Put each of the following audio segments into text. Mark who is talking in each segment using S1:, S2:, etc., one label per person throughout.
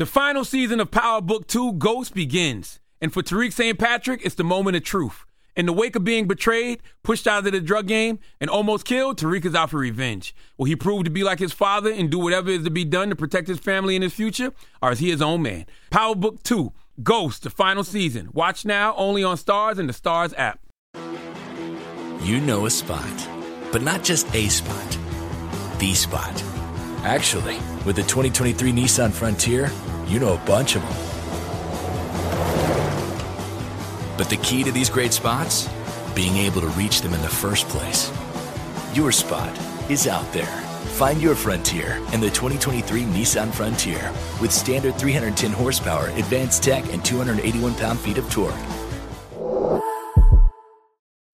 S1: The final season of Power Book 2 Ghost begins. And for Tariq St. Patrick, it's the moment of truth. In the wake of being betrayed, pushed out of the drug game, and almost killed, Tariq is out for revenge. Will he prove to be like his father and do whatever is to be done to protect his family and his future? Or is he his own man? Power Book 2 Ghost, the final season. Watch now only on Starz and the Starz app.
S2: You know a spot, but not just a spot, the spot. Actually, with the 2023 Nissan Frontier, you know a bunch of them. But the key to these great spots? Being able to reach them in the first place. Your spot is out there. Find your frontier in the 2023 Nissan Frontier with standard 310 horsepower, advanced tech, and 281 pound feet of torque.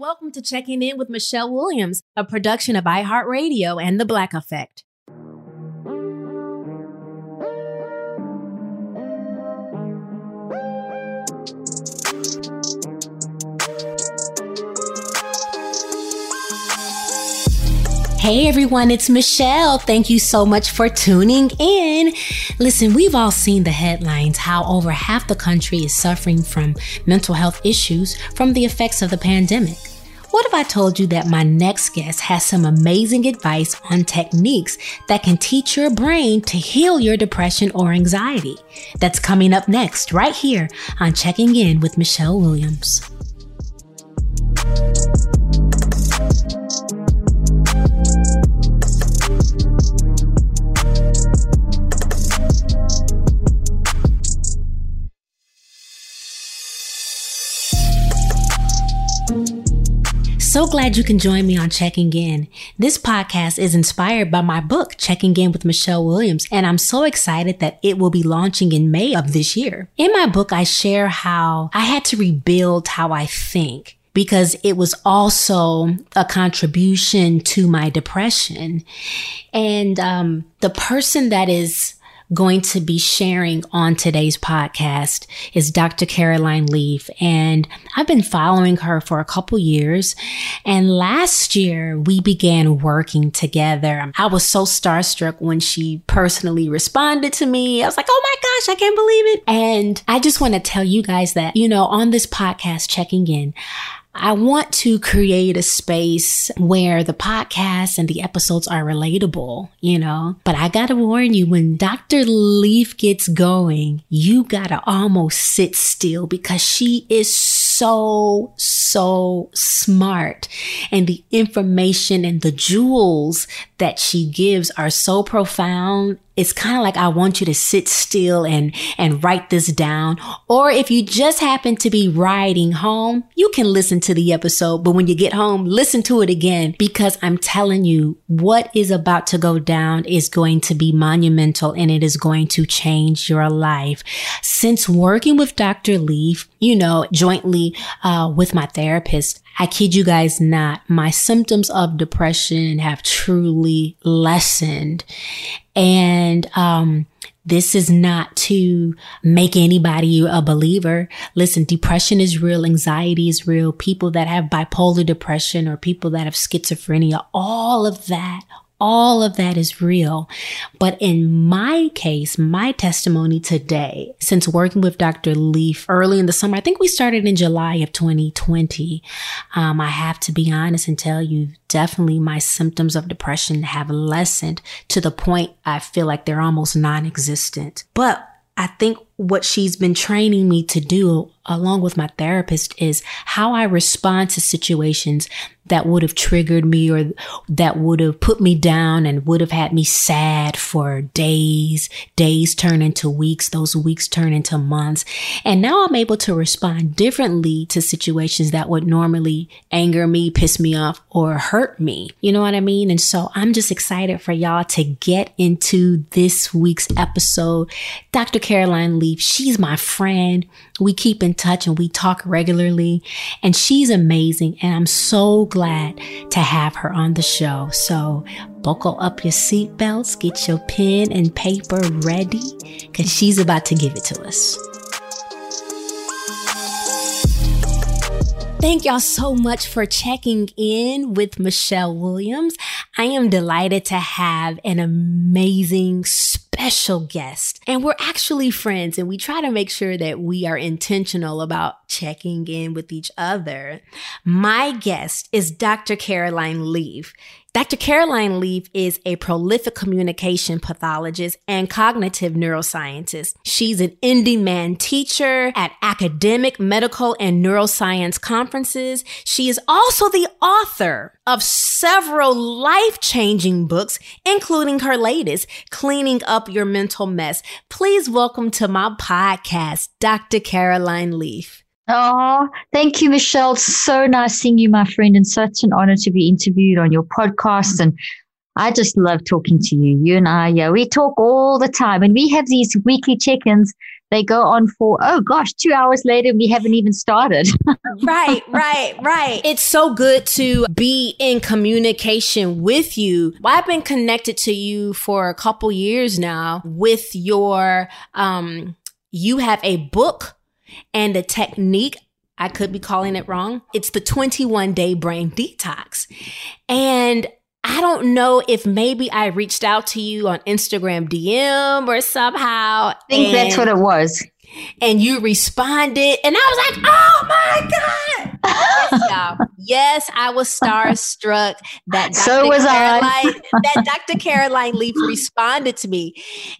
S3: Welcome to Checking In with Michelle Williams, a production of iHeartRadio and The Black Effect. Hey everyone, it's Michelle. Thank you so much for tuning in. Listen, we've all seen the headlines how over half the country is suffering from mental health issues from the effects of the pandemic. What if I told you that my next guest has some amazing advice on techniques that can teach your brain to heal your depression or anxiety? That's coming up next, right here on Checking In with Michelle Williams. So glad you can join me on Checking In. This podcast is inspired by my book, Checking In with Michelle Williams, and I'm so excited that it will be launching in May of this year. In my book, I share how I had to rebuild how I think because it was also a contribution to my depression. And um, the person that is going to be sharing on today's podcast is Dr. Caroline Leaf. And I've been following her for a couple years. And last year we began working together. I was so starstruck when she personally responded to me. I was like, oh my gosh, I can't believe it. And I just want to tell you guys that, you know, on this podcast, checking in, I want to create a space where the podcast and the episodes are relatable, you know? But I gotta warn you, when Dr. Leaf gets going, you gotta almost sit still because she is so, so smart. And the information and the jewels that she gives are so profound it's kind of like I want you to sit still and and write this down. Or if you just happen to be riding home, you can listen to the episode, but when you get home, listen to it again because I'm telling you what is about to go down is going to be monumental and it is going to change your life. Since working with Dr. Leaf, you know, jointly uh, with my therapist, I kid you guys not, my symptoms of depression have truly lessened. And, um, this is not to make anybody a believer. Listen, depression is real. Anxiety is real. People that have bipolar depression or people that have schizophrenia, all of that, all of that is real. But in my case, my testimony today, since working with Dr. Leaf early in the summer, I think we started in July of 2020. Um, I have to be honest and tell you, definitely my symptoms of depression have lessened to the point I feel like they're almost non existent. But I think what she's been training me to do along with my therapist is how I respond to situations that would have triggered me or that would have put me down and would have had me sad for days. Days turn into weeks. Those weeks turn into months. And now I'm able to respond differently to situations that would normally anger me, piss me off, or hurt me. You know what I mean? And so I'm just excited for y'all to get into this week's episode. Dr. Caroline Leaf, she's my friend. We keep in touch and we talk regularly and she's amazing. And I'm so glad to have her on the show. So buckle up your seatbelts, get your pen and paper ready because she's about to give it to us. Thank y'all so much for checking in with Michelle Williams. I am delighted to have an amazing, special guest. And we're actually friends, and we try to make sure that we are intentional about checking in with each other. My guest is Dr. Caroline Leaf. Dr. Caroline Leaf is a prolific communication pathologist and cognitive neuroscientist. She's an in demand teacher at academic, medical, and neuroscience conferences. She is also the author of several life changing books, including her latest, Cleaning Up Your Mental Mess. Please welcome to my podcast, Dr. Caroline Leaf.
S4: Oh, thank you, Michelle. So nice seeing you, my friend, and such an honor to be interviewed on your podcast. And I just love talking to you. You and I, yeah, we talk all the time, and we have these weekly check-ins. They go on for oh gosh, two hours later, we haven't even started.
S3: right, right, right. It's so good to be in communication with you. Well, I've been connected to you for a couple years now with your um. You have a book and the technique, I could be calling it wrong. It's the 21 day brain detox. And I don't know if maybe I reached out to you on Instagram DM or somehow.
S4: I think that's what it was.
S3: And you responded, and I was like, oh. Yes, I was starstruck that Dr.
S4: so was
S3: Caroline, I. that Dr. Caroline Leaf responded to me.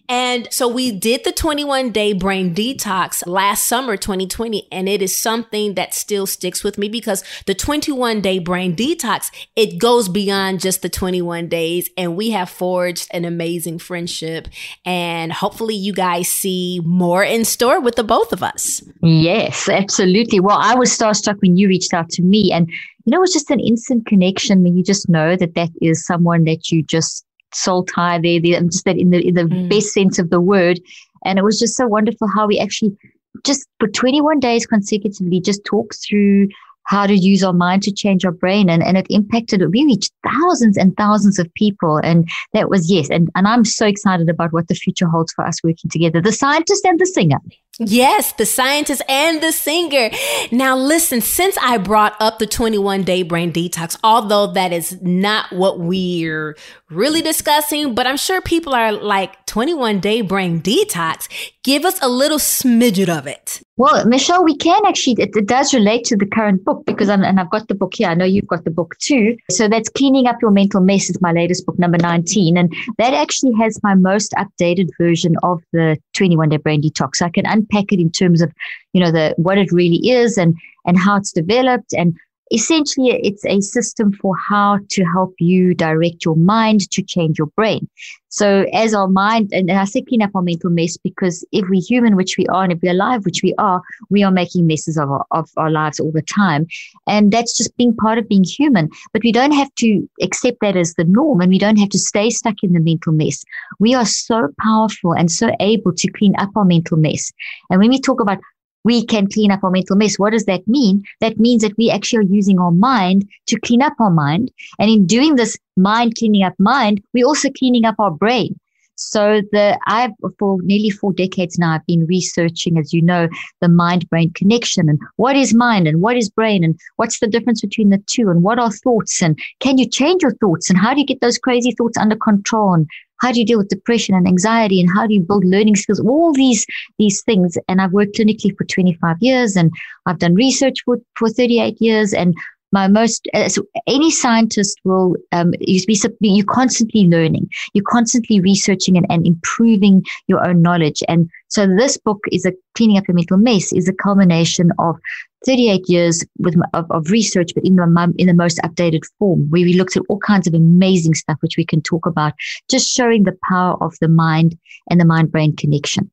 S3: And so we did the 21 day brain detox last summer, 2020. And it is something that still sticks with me because the 21 day brain detox, it goes beyond just the 21 days. And we have forged an amazing friendship. And hopefully you guys see more in store with the both of us.
S4: Yes, absolutely. Well, I was starstruck when you reached out to me. And, you know, it was just an instant connection when you just know that that is someone that you just soul tie there, there just that in the, in the mm. best sense of the word. And it was just so wonderful how we actually just for 21 days consecutively just talked through how to use our mind to change our brain. And, and it impacted, we reached thousands and thousands of people. And that was, yes. And, and I'm so excited about what the future holds for us working together, the scientist and the singer.
S3: Yes, the scientist and the singer. Now, listen, since I brought up the 21 day brain detox, although that is not what we're really discussing, but I'm sure people are like 21 day brain detox. Give us a little smidget of it.
S4: Well, Michelle, we can actually, it, it does relate to the current book because, I'm, and I've got the book here. I know you've got the book too. So that's Cleaning Up Your Mental Mess is my latest book, number 19. And that actually has my most updated version of the 21 day brain detox. I can unpack it in terms of, you know, the, what it really is and, and how it's developed and essentially it's a system for how to help you direct your mind to change your brain. So as our mind, and I say clean up our mental mess because if we're human, which we are, and if we're alive, which we are, we are making messes of our, of our lives all the time. And that's just being part of being human. But we don't have to accept that as the norm and we don't have to stay stuck in the mental mess. We are so powerful and so able to clean up our mental mess. And when we talk about we can clean up our mental mess. What does that mean? That means that we actually are using our mind to clean up our mind. And in doing this mind cleaning up mind, we're also cleaning up our brain. So the I've for nearly four decades now I've been researching, as you know, the mind brain connection and what is mind and what is brain and what's the difference between the two and what are thoughts and can you change your thoughts and how do you get those crazy thoughts under control and how do you deal with depression and anxiety? And how do you build learning skills? All these these things. And i've worked clinically for 25 years and i've done research for, for 38 years and my most uh, so any scientist will um, you be you're constantly learning. You're constantly researching and, and improving your own knowledge. And so this book is a cleaning up your mental mess is a culmination of 38 years with of, of research but in the in the most updated form where we looked at all kinds of amazing stuff which we can talk about just showing the power of the mind and the mind brain connection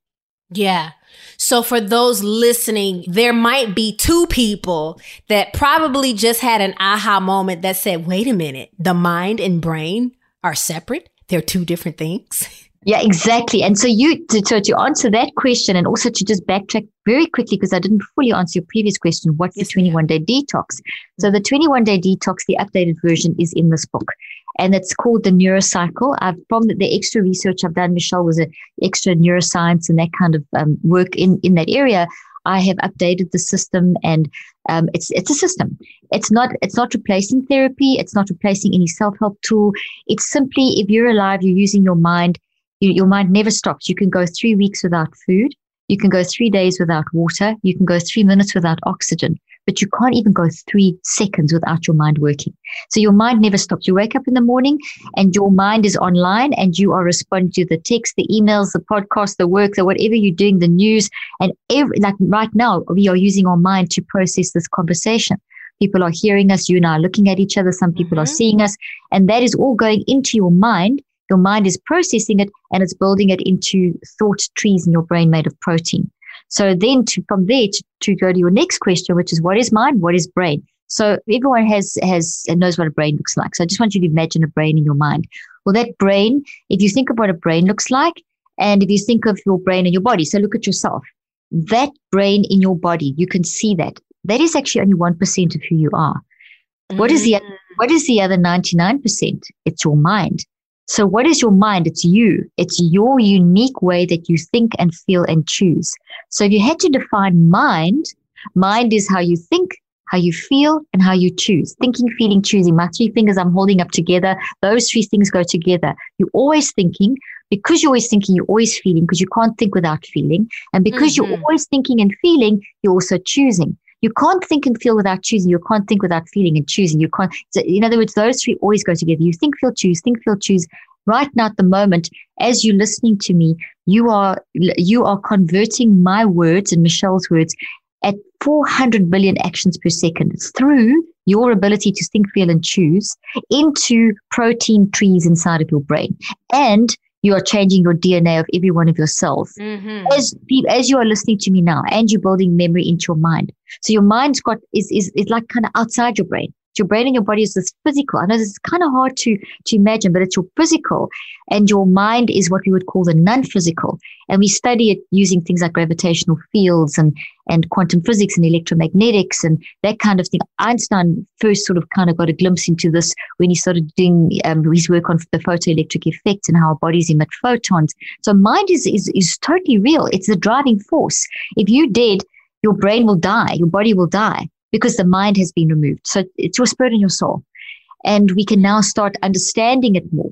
S3: yeah. So for those listening, there might be two people that probably just had an aha moment that said, wait a minute, the mind and brain are separate. They're two different things.
S4: Yeah, exactly. And so you to, to, to answer that question and also to just backtrack very quickly because I didn't fully answer your previous question. What's yes, the 21 day detox? So the 21 day detox, the updated version is in this book and it's called the neurocycle. I've from the, the extra research I've done, Michelle was an extra neuroscience and that kind of um, work in, in that area. I have updated the system and um, it's it's a system. It's not it's not replacing therapy. It's not replacing any self help tool. It's simply if you're alive, you're using your mind you, your mind never stops. You can go three weeks without food. You can go three days without water. You can go three minutes without oxygen, but you can't even go three seconds without your mind working. So your mind never stops. You wake up in the morning and your mind is online and you are responding to the text, the emails, the podcast, the work, the whatever you're doing, the news. And every, like right now, we are using our mind to process this conversation. People are hearing us. You and I are looking at each other. Some people mm-hmm. are seeing us. And that is all going into your mind your mind is processing it and it's building it into thought trees in your brain made of protein. So then to, from there to, to go to your next question, which is what is mind? What is brain? So everyone has, has, and knows what a brain looks like. So I just want you to imagine a brain in your mind. Well, that brain, if you think of what a brain looks like, and if you think of your brain and your body, so look at yourself, that brain in your body, you can see that. That is actually only 1% of who you are. Mm-hmm. What is the, mm. what is the other 99%? It's your mind. So, what is your mind? It's you. It's your unique way that you think and feel and choose. So, if you had to define mind, mind is how you think, how you feel, and how you choose. Thinking, feeling, choosing. My three fingers I'm holding up together. Those three things go together. You're always thinking. Because you're always thinking, you're always feeling because you can't think without feeling. And because mm-hmm. you're always thinking and feeling, you're also choosing. You can't think and feel without choosing. You can't think without feeling and choosing. You can't. So in other words, those three always go together. You think, feel, choose. Think, feel, choose. Right now, at the moment, as you're listening to me, you are you are converting my words and Michelle's words at 400 billion actions per second through your ability to think, feel, and choose into protein trees inside of your brain. And you are changing your DNA of every one of yourself. Mm-hmm. As as you are listening to me now, and you're building memory into your mind. So your mind's got is is is like kind of outside your brain your brain and your body is this physical. I know this is kind of hard to, to imagine, but it's your physical and your mind is what we would call the non-physical. And we study it using things like gravitational fields and, and quantum physics and electromagnetics and that kind of thing. Einstein first sort of kind of got a glimpse into this when he started doing um, his work on the photoelectric effect and how our bodies emit photons. So mind is, is, is totally real. It's the driving force. If you did, your brain will die, your body will die because the mind has been removed. So it's your spirit and your soul. And we can now start understanding it more.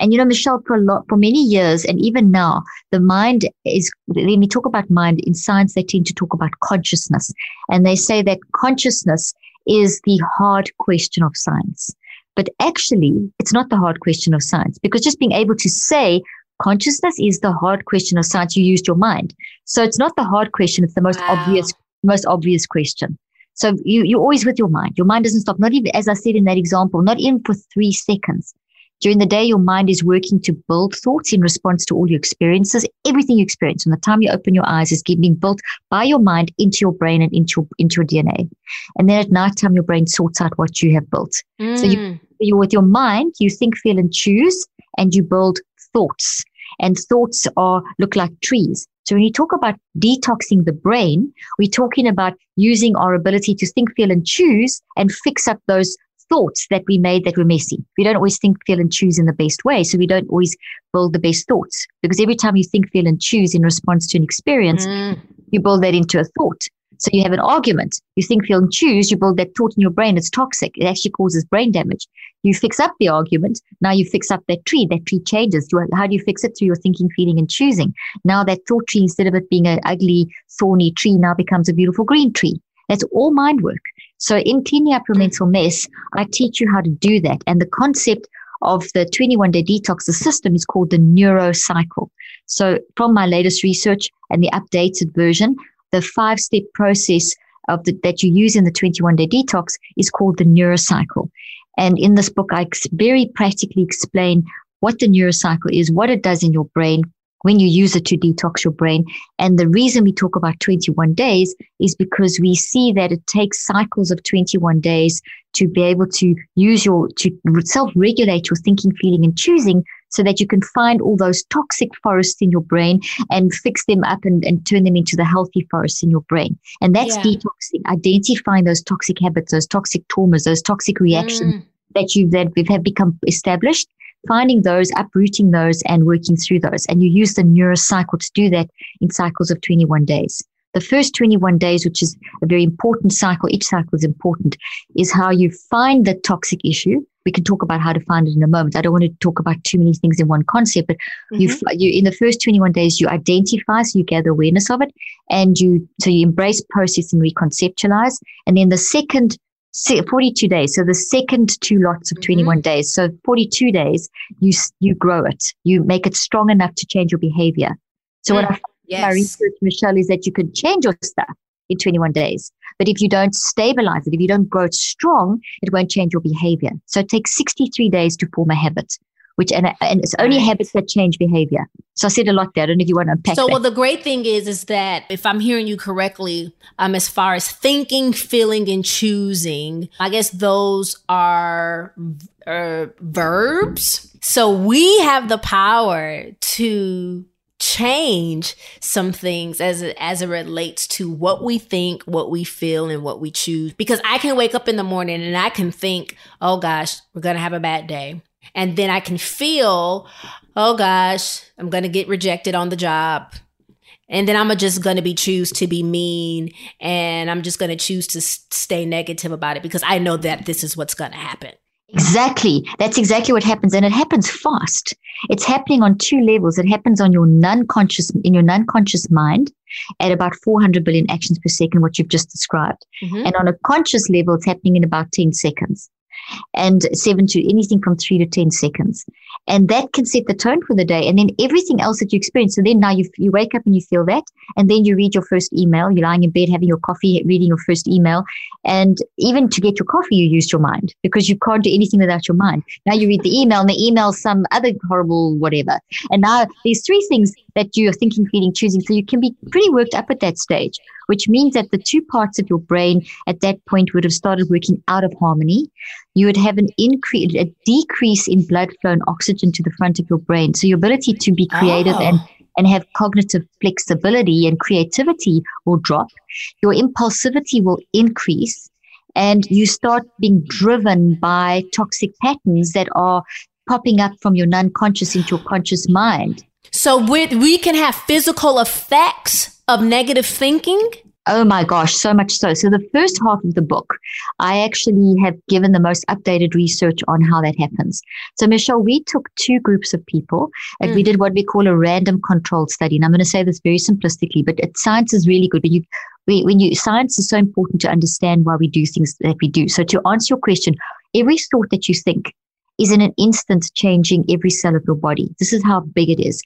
S4: And you know, Michelle, for a lot, for many years, and even now, the mind is, when we talk about mind in science, they tend to talk about consciousness. And they say that consciousness is the hard question of science. But actually, it's not the hard question of science because just being able to say consciousness is the hard question of science, you used your mind. So it's not the hard question, it's the most wow. obvious, most obvious question. So you, you're always with your mind. Your mind doesn't stop, not even, as I said in that example, not even for three seconds. During the day, your mind is working to build thoughts in response to all your experiences. Everything you experience from the time you open your eyes is being built by your mind into your brain and into your, into your DNA. And then at night time, your brain sorts out what you have built. Mm. So you, you, with your mind, you think, feel, and choose, and you build thoughts. And thoughts are look like trees. So when you talk about detoxing the brain, we're talking about using our ability to think, feel, and choose and fix up those thoughts that we made that were messy. We don't always think, feel, and choose in the best way. So we don't always build the best thoughts because every time you think, feel, and choose in response to an experience, mm. you build that into a thought. So you have an argument. You think, feel, and choose. You build that thought in your brain. It's toxic. It actually causes brain damage. You fix up the argument. Now you fix up that tree. That tree changes. How do you fix it? Through your thinking, feeling, and choosing. Now that thought tree, instead of it being an ugly, thorny tree, now becomes a beautiful green tree. That's all mind work. So in cleaning up your mental mess, I teach you how to do that. And the concept of the 21 day detox, the system is called the neurocycle. So from my latest research and the updated version, the five step process of the, that you use in the 21 day detox is called the neurocycle. And in this book, I very practically explain what the neurocycle is, what it does in your brain, when you use it to detox your brain. And the reason we talk about 21 days is because we see that it takes cycles of 21 days to be able to use your, to self regulate your thinking, feeling, and choosing so that you can find all those toxic forests in your brain and fix them up and, and turn them into the healthy forests in your brain. And that's yeah. detoxing, identifying those toxic habits, those toxic traumas, those toxic reactions mm. that you've that have become established finding those, uprooting those, and working through those. And you use the neurocycle to do that in cycles of 21 days. The first 21 days, which is a very important cycle, each cycle is important, is how you find the toxic issue. We can talk about how to find it in a moment. I don't want to talk about too many things in one concept, but mm-hmm. you, you, in the first 21 days, you identify, so you gather awareness of it, and you, so you embrace, process, and reconceptualize. And then the second 42 days. So the second two lots of mm-hmm. 21 days. So 42 days, you, you grow it. You make it strong enough to change your behavior. So mm. what I yes. my research, Michelle, is that you can change your stuff in 21 days. But if you don't stabilize it, if you don't grow it strong, it won't change your behavior. So it takes 63 days to form a habit which and, and it's only habits that change behavior. So I said a lot there. I don't know if you want to unpack.
S3: So,
S4: that.
S3: well, the great thing is, is that if I'm hearing you correctly, um, as far as thinking, feeling, and choosing, I guess those are uh, verbs. So we have the power to change some things as it, as it relates to what we think, what we feel, and what we choose. Because I can wake up in the morning and I can think, "Oh gosh, we're gonna have a bad day." And then I can feel, oh gosh, I'm going to get rejected on the job. And then I'm just going to be choose to be mean and I'm just going to choose to stay negative about it because I know that this is what's going to happen.
S4: Exactly. That's exactly what happens. And it happens fast. It's happening on two levels. It happens on your non-conscious, in your non-conscious mind at about 400 billion actions per second, what you've just described. Mm-hmm. And on a conscious level, it's happening in about 10 seconds and seven to anything from three to 10 seconds. And that can set the tone for the day. And then everything else that you experience. So then now you, you wake up and you feel that. And then you read your first email. You're lying in bed having your coffee, reading your first email. And even to get your coffee, you used your mind because you can't do anything without your mind. Now you read the email and the email some other horrible whatever. And now there's three things that you're thinking, feeling, choosing. So you can be pretty worked up at that stage, which means that the two parts of your brain at that point would have started working out of harmony. You would have an increase, a decrease in blood flow and oxygen to the front of your brain. So your ability to be creative oh. and ah. and have cognitive flexibility and creativity will drop. Your impulsivity will increase and you start being driven by toxic patterns that are popping up from your non-conscious into your conscious mind.
S3: So we, we can have physical effects of negative thinking.
S4: Oh my gosh, so much so. So, the first half of the book, I actually have given the most updated research on how that happens. So, Michelle, we took two groups of people and mm. we did what we call a random controlled study. And I'm going to say this very simplistically, but it, science is really good. But you, we, when you, science is so important to understand why we do things that we do. So, to answer your question, every thought that you think is in an instant changing every cell of your body. This is how big it is.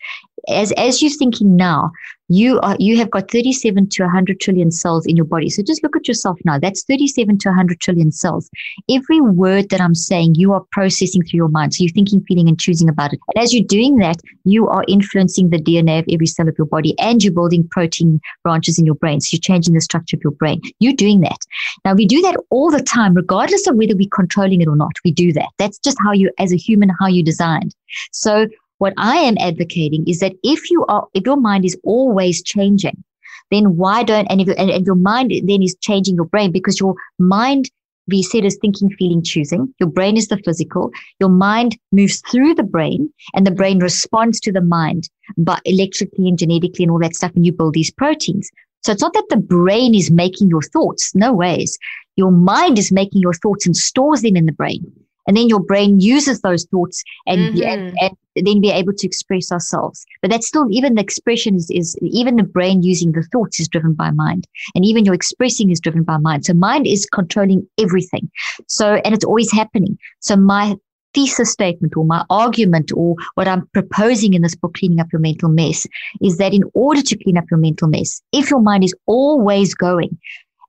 S4: As as you're thinking now, you are you have got 37 to 100 trillion cells in your body. So just look at yourself now. That's 37 to 100 trillion cells. Every word that i'm saying you are processing through your mind. So you're thinking feeling and choosing about it. And as you're doing that you are influencing the dna of every cell of your body and you're building protein branches in your brain. So you're changing the structure of your brain. You're doing that. Now we do that all the time regardless of whether we're controlling it or not. We do that. That's just how you as a human how you designed. So what I am advocating is that if you are, if your mind is always changing, then why don't, and, if, and, and your mind then is changing your brain because your mind we said is thinking, feeling, choosing. Your brain is the physical. Your mind moves through the brain and the brain responds to the mind, but electrically and genetically and all that stuff. And you build these proteins. So it's not that the brain is making your thoughts. No ways. Your mind is making your thoughts and stores them in the brain. And then your brain uses those thoughts and, mm-hmm. and, and then be able to express ourselves. But that's still even the expression is, is even the brain using the thoughts is driven by mind. And even your expressing is driven by mind. So mind is controlling everything. So, and it's always happening. So my thesis statement or my argument or what I'm proposing in this book, Cleaning Up Your Mental Mess, is that in order to clean up your mental mess, if your mind is always going,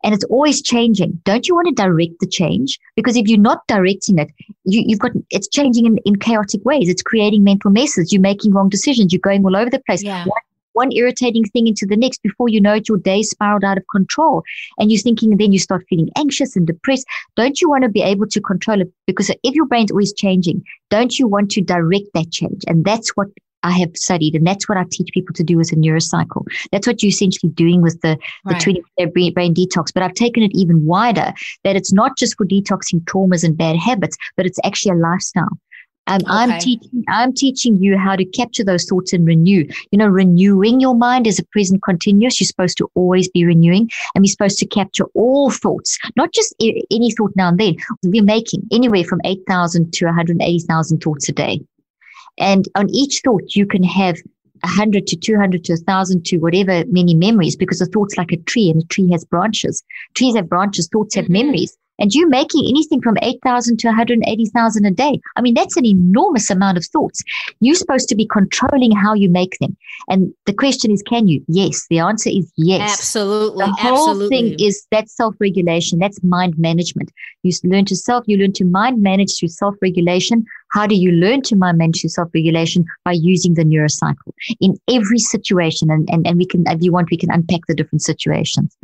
S4: and it's always changing. Don't you want to direct the change? Because if you're not directing it, you, have got it's changing in, in chaotic ways. It's creating mental messes. You're making wrong decisions. You're going all over the place.
S3: Yeah.
S4: One, one irritating thing into the next. Before you know it, your day spiraled out of control, and you're thinking. And then you start feeling anxious and depressed. Don't you want to be able to control it? Because if your brain's always changing, don't you want to direct that change? And that's what I have studied, and that's what I teach people to do as a neurocycle. That's what you're essentially doing with the, the right. 20 brain, brain detox. But I've taken it even wider that it's not just for detoxing traumas and bad habits, but it's actually a lifestyle. Um, okay. I'm teaching. I'm teaching you how to capture those thoughts and renew. You know, renewing your mind is a present continuous. You're supposed to always be renewing, and we're supposed to capture all thoughts, not just any thought now and then. We're making anywhere from eight thousand to one hundred eighty thousand thoughts a day. And on each thought, you can have a 100 to 200 to a 1,000 to whatever many memories because a thought's like a tree and a tree has branches. Trees have branches, thoughts have mm-hmm. memories and you making anything from 8,000 to 180,000 a day. I mean, that's an enormous amount of thoughts. You're supposed to be controlling how you make them. And the question is, can you? Yes. The answer is yes.
S3: Absolutely.
S4: The whole
S3: Absolutely.
S4: thing is that self-regulation. That's mind management. You learn to self, you learn to mind manage through self-regulation. How do you learn to mind manage through self-regulation? By using the neurocycle in every situation. And, and, and we can, if you want, we can unpack the different situations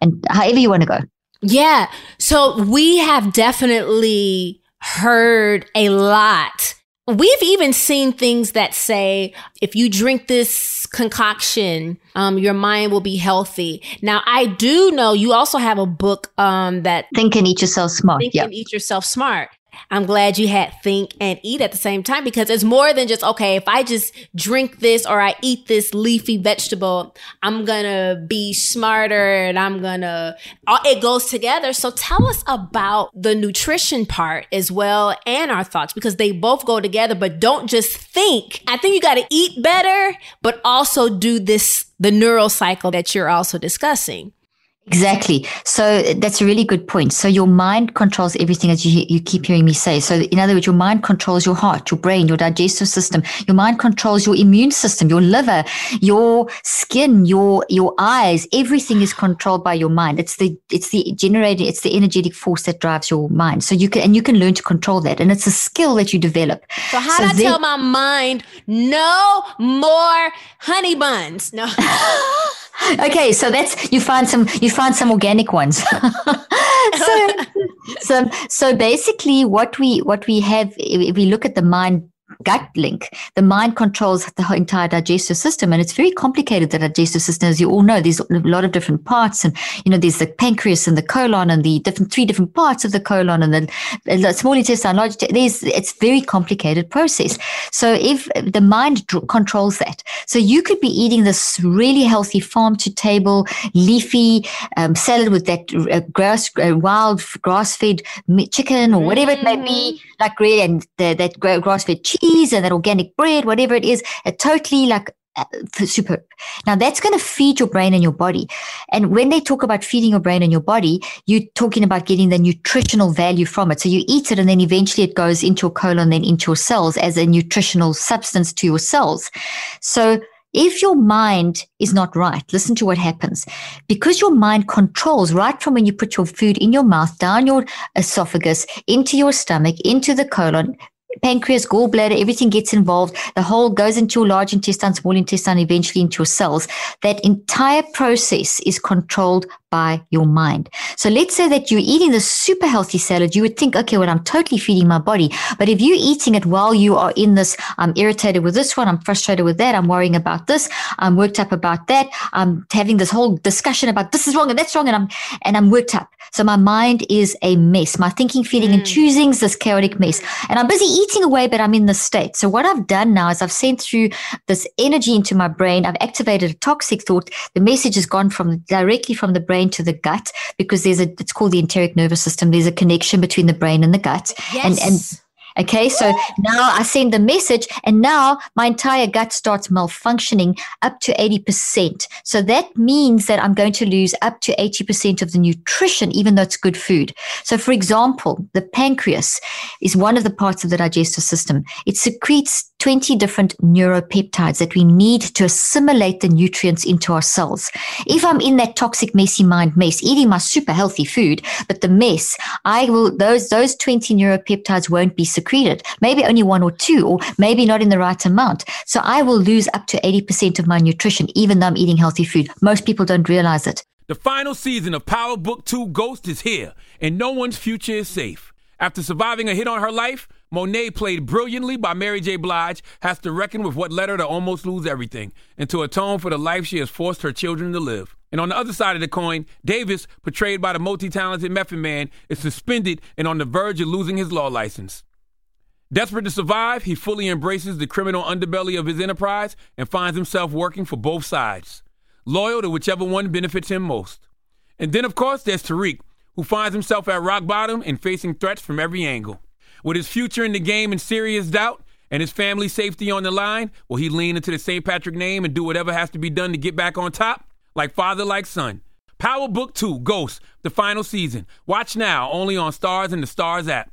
S4: and however you want to go.
S3: Yeah. So we have definitely heard a lot. We've even seen things that say if you drink this concoction, um, your mind will be healthy. Now, I do know you also have a book um, that
S4: Think and Eat Yourself Smart.
S3: Think yep. and Eat Yourself Smart. I'm glad you had think and eat at the same time because it's more than just, okay, if I just drink this or I eat this leafy vegetable, I'm gonna be smarter and I'm gonna, it goes together. So tell us about the nutrition part as well and our thoughts because they both go together, but don't just think. I think you gotta eat better, but also do this, the neural cycle that you're also discussing.
S4: Exactly. So that's a really good point. So your mind controls everything, as you, you keep hearing me say. So in other words, your mind controls your heart, your brain, your digestive system. Your mind controls your immune system, your liver, your skin, your your eyes. Everything is controlled by your mind. It's the it's the generating, it's the energetic force that drives your mind. So you can and you can learn to control that, and it's a skill that you develop.
S3: So how so do I then, tell my mind no more honey buns? No.
S4: okay, so that's you find some you find some organic ones. so, so so basically, what we what we have if we look at the mind gut link. The mind controls the entire digestive system, and it's very complicated. The digestive system, as you all know, there's a lot of different parts, and you know, there's the pancreas and the colon, and the different three different parts of the colon, and the, the small intestine, large. There's it's very complicated process. So if the mind controls that, so you could be eating this really healthy farm to table leafy um, salad with that uh, grass uh, wild grass fed chicken or whatever it may be, mm-hmm. like great and the, that grass fed cheese cheese and that organic bread, whatever it is, it totally like uh, superb. Now that's going to feed your brain and your body. And when they talk about feeding your brain and your body, you're talking about getting the nutritional value from it. So you eat it and then eventually it goes into your colon, then into your cells as a nutritional substance to your cells. So if your mind is not right, listen to what happens. Because your mind controls right from when you put your food in your mouth, down your esophagus, into your stomach, into the colon, pancreas, gallbladder, everything gets involved. The whole goes into your large intestine, small intestine, eventually into your cells. That entire process is controlled by your mind. So let's say that you're eating this super healthy salad. You would think, okay, well, I'm totally feeding my body. But if you're eating it while you are in this, I'm irritated with this one, I'm frustrated with that, I'm worrying about this, I'm worked up about that, I'm having this whole discussion about this is wrong and that's wrong, and I'm and I'm worked up. So my mind is a mess. My thinking, feeling, mm. and choosing is this chaotic mess. And I'm busy eating away, but I'm in this state. So what I've done now is I've sent through this energy into my brain. I've activated a toxic thought. The message has gone from directly from the brain to the gut because there's a it's called the enteric nervous system. There's a connection between the brain and the gut.
S3: Yes.
S4: And and Okay, so now I send the message, and now my entire gut starts malfunctioning up to 80%. So that means that I'm going to lose up to 80% of the nutrition, even though it's good food. So, for example, the pancreas is one of the parts of the digestive system. It secretes 20 different neuropeptides that we need to assimilate the nutrients into our cells. If I'm in that toxic, messy mind mess, eating my super healthy food, but the mess, I will, those, those 20 neuropeptides won't be secreted. Maybe only one or two, or maybe not in the right amount. So I will lose up to 80% of my nutrition, even though I'm eating healthy food. Most people don't realize it.
S1: The final season of Power Book 2 Ghost is here, and no one's future is safe. After surviving a hit on her life, Monet, played brilliantly by Mary J. Blige, has to reckon with what led her to almost lose everything and to atone for the life she has forced her children to live. And on the other side of the coin, Davis, portrayed by the multi talented Method Man, is suspended and on the verge of losing his law license. Desperate to survive, he fully embraces the criminal underbelly of his enterprise and finds himself working for both sides, loyal to whichever one benefits him most. And then, of course, there's Tariq, who finds himself at rock bottom and facing threats from every angle. With his future in the game in serious doubt and his family's safety on the line, will he lean into the St. Patrick name and do whatever has to be done to get back on top? Like father, like son. Power Book 2 Ghost, the final season. Watch now only on Starz and the Starz app.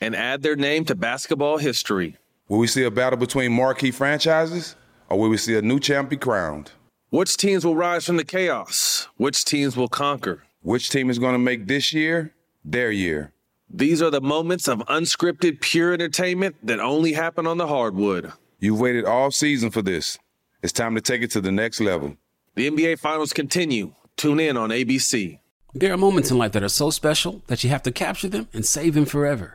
S5: and add their name to basketball history.
S6: Will we see a battle between marquee franchises, or will we see a new champ be crowned?
S5: Which teams will rise from the chaos? Which teams will conquer?
S6: Which team is going to make this year their year.
S5: These are the moments of unscripted, pure entertainment that only happen on the hardwood.
S6: You've waited all season for this. It's time to take it to the next level.
S5: The NBA Finals continue. Tune in on ABC.
S7: There are moments in life that are so special that you have to capture them and save them forever.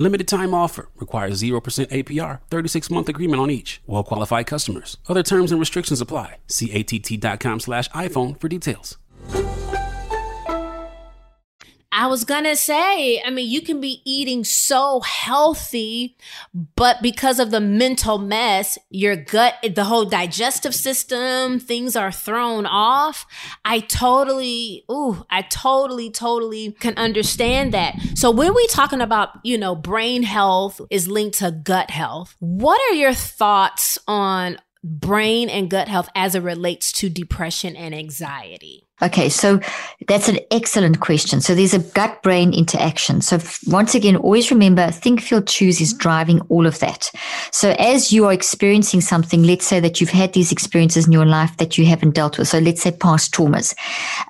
S7: Limited time offer requires 0% APR, 36 month agreement on each. Well qualified customers. Other terms and restrictions apply. See att.com slash iPhone for details.
S3: I was gonna say, I mean, you can be eating so healthy, but because of the mental mess, your gut, the whole digestive system, things are thrown off. I totally, ooh, I totally, totally can understand that. So when we talking about, you know, brain health is linked to gut health, what are your thoughts on brain and gut health as it relates to depression and anxiety?
S4: Okay, so that's an excellent question. So there's a gut brain interaction. So once again, always remember think, feel, choose is driving all of that. So as you are experiencing something, let's say that you've had these experiences in your life that you haven't dealt with. So let's say past traumas,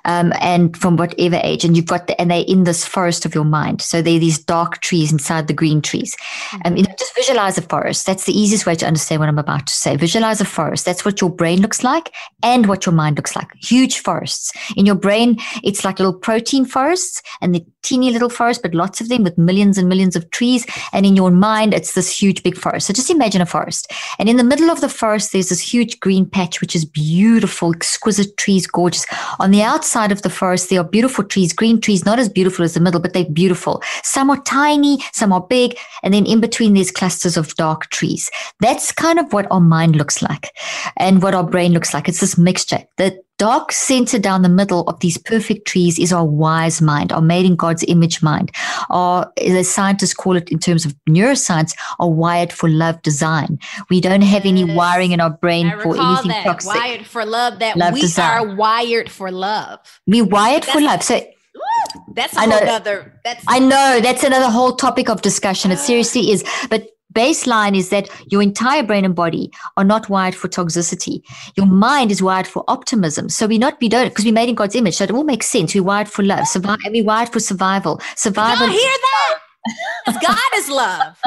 S4: um, and from whatever age, and you've got the, and they're in this forest of your mind. So they're these dark trees inside the green trees. Um, you know, just visualize a forest. That's the easiest way to understand what I'm about to say. Visualize a forest. That's what your brain looks like and what your mind looks like. Huge forests in your brain, it's like little protein forests and the teeny little forest, but lots of them with millions and millions of trees. And in your mind, it's this huge big forest. So just imagine a forest. And in the middle of the forest, there's this huge green patch, which is beautiful, exquisite trees, gorgeous. On the outside of the forest, there are beautiful trees, green trees, not as beautiful as the middle, but they're beautiful. Some are tiny, some are big. And then in between, there's clusters of dark trees. That's kind of what our mind looks like and what our brain looks like. It's this mixture. The dark center down the middle of these perfect trees is our wise mind, our made in God's image mind, or as scientists call it in terms of neuroscience, are wired for love design. We don't have any wiring in our brain for anything
S3: that.
S4: toxic.
S3: Wired for love. That love we design. are wired for love.
S4: We wired that's, for love. So
S3: that's another. That's
S4: I know that's another whole topic of discussion. It seriously is. But baseline is that your entire brain and body are not wired for toxicity. Your mind is wired for optimism. So we not we don't because we made in God's image. So it all makes sense. We wired for love. Survive and we wired for survival. Survival.
S8: Y'all hear that? God is love.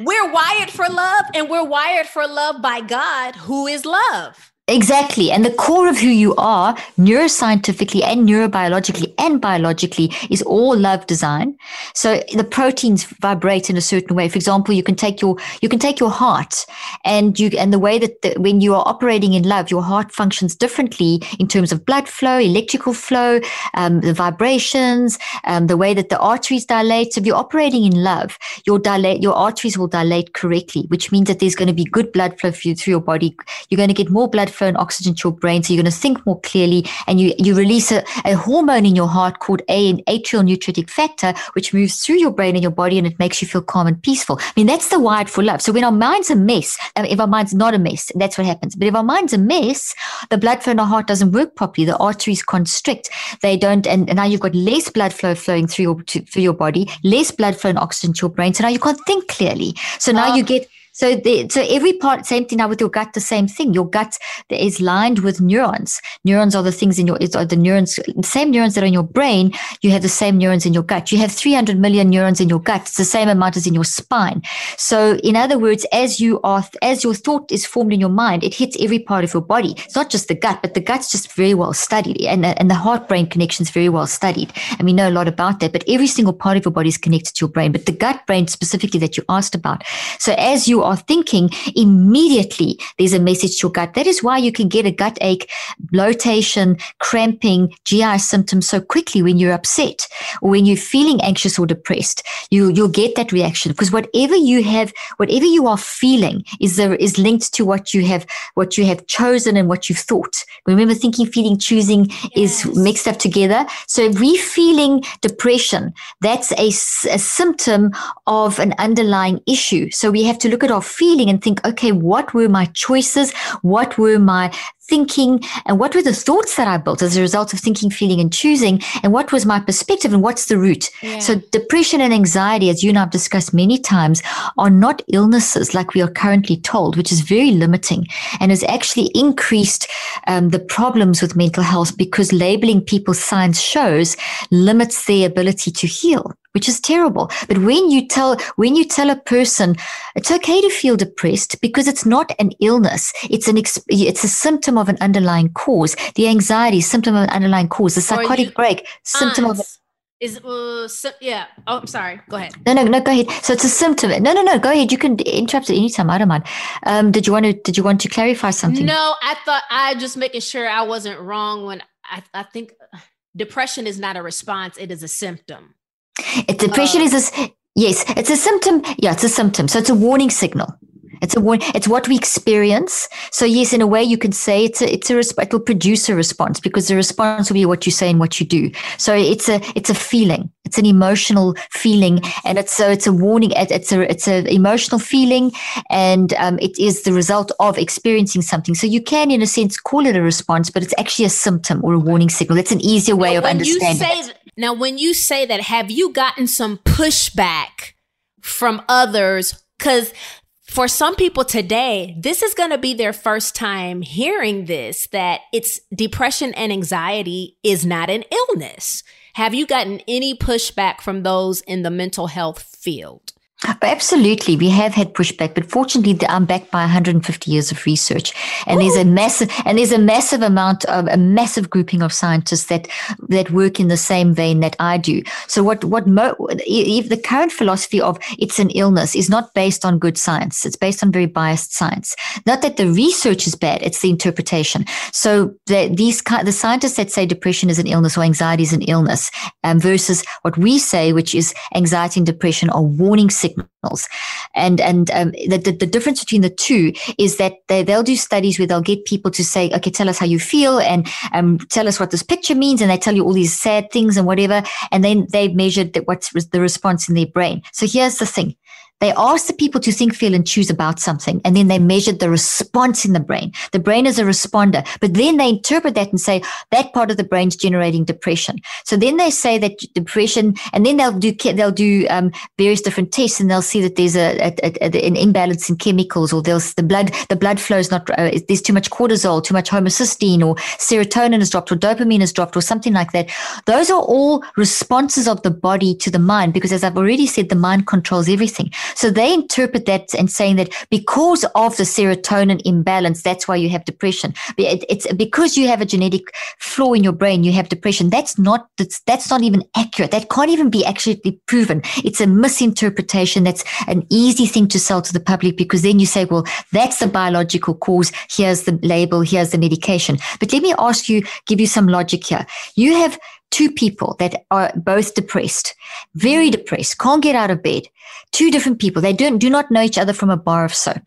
S8: We're wired for love, and we're wired for love by God, who is love.
S4: Exactly. And the core of who you are, neuroscientifically and neurobiologically and biologically, is all love design. So the proteins vibrate in a certain way. For example, you can take your you can take your heart and you and the way that the, when you are operating in love, your heart functions differently in terms of blood flow, electrical flow, um, the vibrations, um, the way that the arteries dilate. So if you're operating in love, your dilate your arteries will dilate correctly, which means that there's going to be good blood flow through, through your body. You're going to get more blood flow and oxygen to your brain. So you're going to think more clearly and you, you release a, a hormone in your heart called a, an atrial natriuretic factor, which moves through your brain and your body and it makes you feel calm and peaceful. I mean, that's the wired for love. So when our mind's a mess, um, if our mind's not a mess, that's what happens. But if our mind's a mess, the blood flow in our heart doesn't work properly. The arteries constrict. They don't, and, and now you've got less blood flow flowing through your, to, through your body, less blood flow and oxygen to your brain. So now you can't think clearly. So now you ah. get so, the, so every part, same thing now with your gut, the same thing. Your gut is lined with neurons. Neurons are the things in your, are the neurons, same neurons that are in your brain. You have the same neurons in your gut. You have 300 million neurons in your gut. It's the same amount as in your spine. So, in other words, as you are, as your thought is formed in your mind, it hits every part of your body. It's not just the gut, but the gut's just very well studied, and and the heart brain connection is very well studied, and we know a lot about that. But every single part of your body is connected to your brain. But the gut brain specifically that you asked about. So, as you are are thinking, immediately there's a message to your gut. That is why you can get a gut ache, bloatation, cramping, GI symptoms so quickly when you're upset or when you're feeling anxious or depressed. You, you'll get that reaction because whatever you have, whatever you are feeling is there, is linked to what you have, what you have chosen and what you've thought. Remember thinking, feeling, choosing yes. is mixed up together. So if we're feeling depression, that's a, a symptom of an underlying issue. So we have to look at our feeling and think, okay, what were my choices? What were my thinking and what were the thoughts that I built as a result of thinking, feeling, and choosing? And what was my perspective and what's the root? Yeah. So, depression and anxiety, as you and I've discussed many times, are not illnesses like we are currently told, which is very limiting and has actually increased um, the problems with mental health because labeling people science shows limits their ability to heal which is terrible. But when you tell when you tell a person it's okay to feel depressed because it's not an illness, it's an it's a symptom of an underlying cause. The anxiety symptom of an underlying cause. The psychotic you, break symptom of
S8: is uh, yeah. Oh, I'm sorry. Go ahead.
S4: No, no, no. Go ahead. So it's a symptom. No, no, no. Go ahead. You can interrupt at any time. I don't mind. Um, did you want to? Did you want to clarify something?
S8: No, I thought I just making sure I wasn't wrong when I I think depression is not a response. It is a symptom.
S4: It, depression uh, is a yes. It's a symptom. Yeah, it's a symptom. So it's a warning signal. It's a it's what we experience. So yes, in a way, you can say it's a it's a it will produce a response because the response will be what you say and what you do. So it's a it's a feeling. It's an emotional feeling, and it's so it's a warning. It's a it's an emotional feeling, and um, it is the result of experiencing something. So you can, in a sense, call it a response, but it's actually a symptom or a warning signal. It's an easier way of understanding.
S8: Now, when you say that, have you gotten some pushback from others? Because for some people today, this is going to be their first time hearing this that it's depression and anxiety is not an illness. Have you gotten any pushback from those in the mental health field?
S4: Absolutely, we have had pushback, but fortunately, I'm backed by 150 years of research, and Ooh. there's a massive and there's a massive amount of a massive grouping of scientists that that work in the same vein that I do. So, what what mo- if the current philosophy of it's an illness is not based on good science; it's based on very biased science. Not that the research is bad; it's the interpretation. So, the, these the scientists that say depression is an illness or anxiety is an illness, um, versus what we say, which is anxiety and depression are warning signals signals. And and um, the, the, the difference between the two is that they, they'll do studies where they'll get people to say, okay, tell us how you feel and um, tell us what this picture means, and they tell you all these sad things and whatever, and then they've measured that what's the response in their brain. So here's the thing: They asked the people to think, feel, and choose about something, and then they measured the response in the brain. The brain is a responder, but then they interpret that and say that part of the brain's generating depression. So then they say that depression, and then they'll do they'll do um, various different tests, and they'll see that there's a, a, a, an imbalance in chemicals, or there's the blood the blood flow is not uh, there's too much cortisol, too much homocysteine, or serotonin has dropped, or dopamine has dropped, or something like that. Those are all responses of the body to the mind, because as I've already said, the mind controls everything. So they interpret that and saying that because of the serotonin imbalance, that's why you have depression. It's because you have a genetic flaw in your brain, you have depression. That's not that's, that's not even accurate. That can't even be actually proven. It's a misinterpretation. That's an easy thing to sell to the public because then you say, well, that's the biological cause. Here's the label. Here's the medication. But let me ask you, give you some logic here. You have two people that are both depressed, very depressed, can't get out of bed. Two different people. They don't do not know each other from a bar of soap.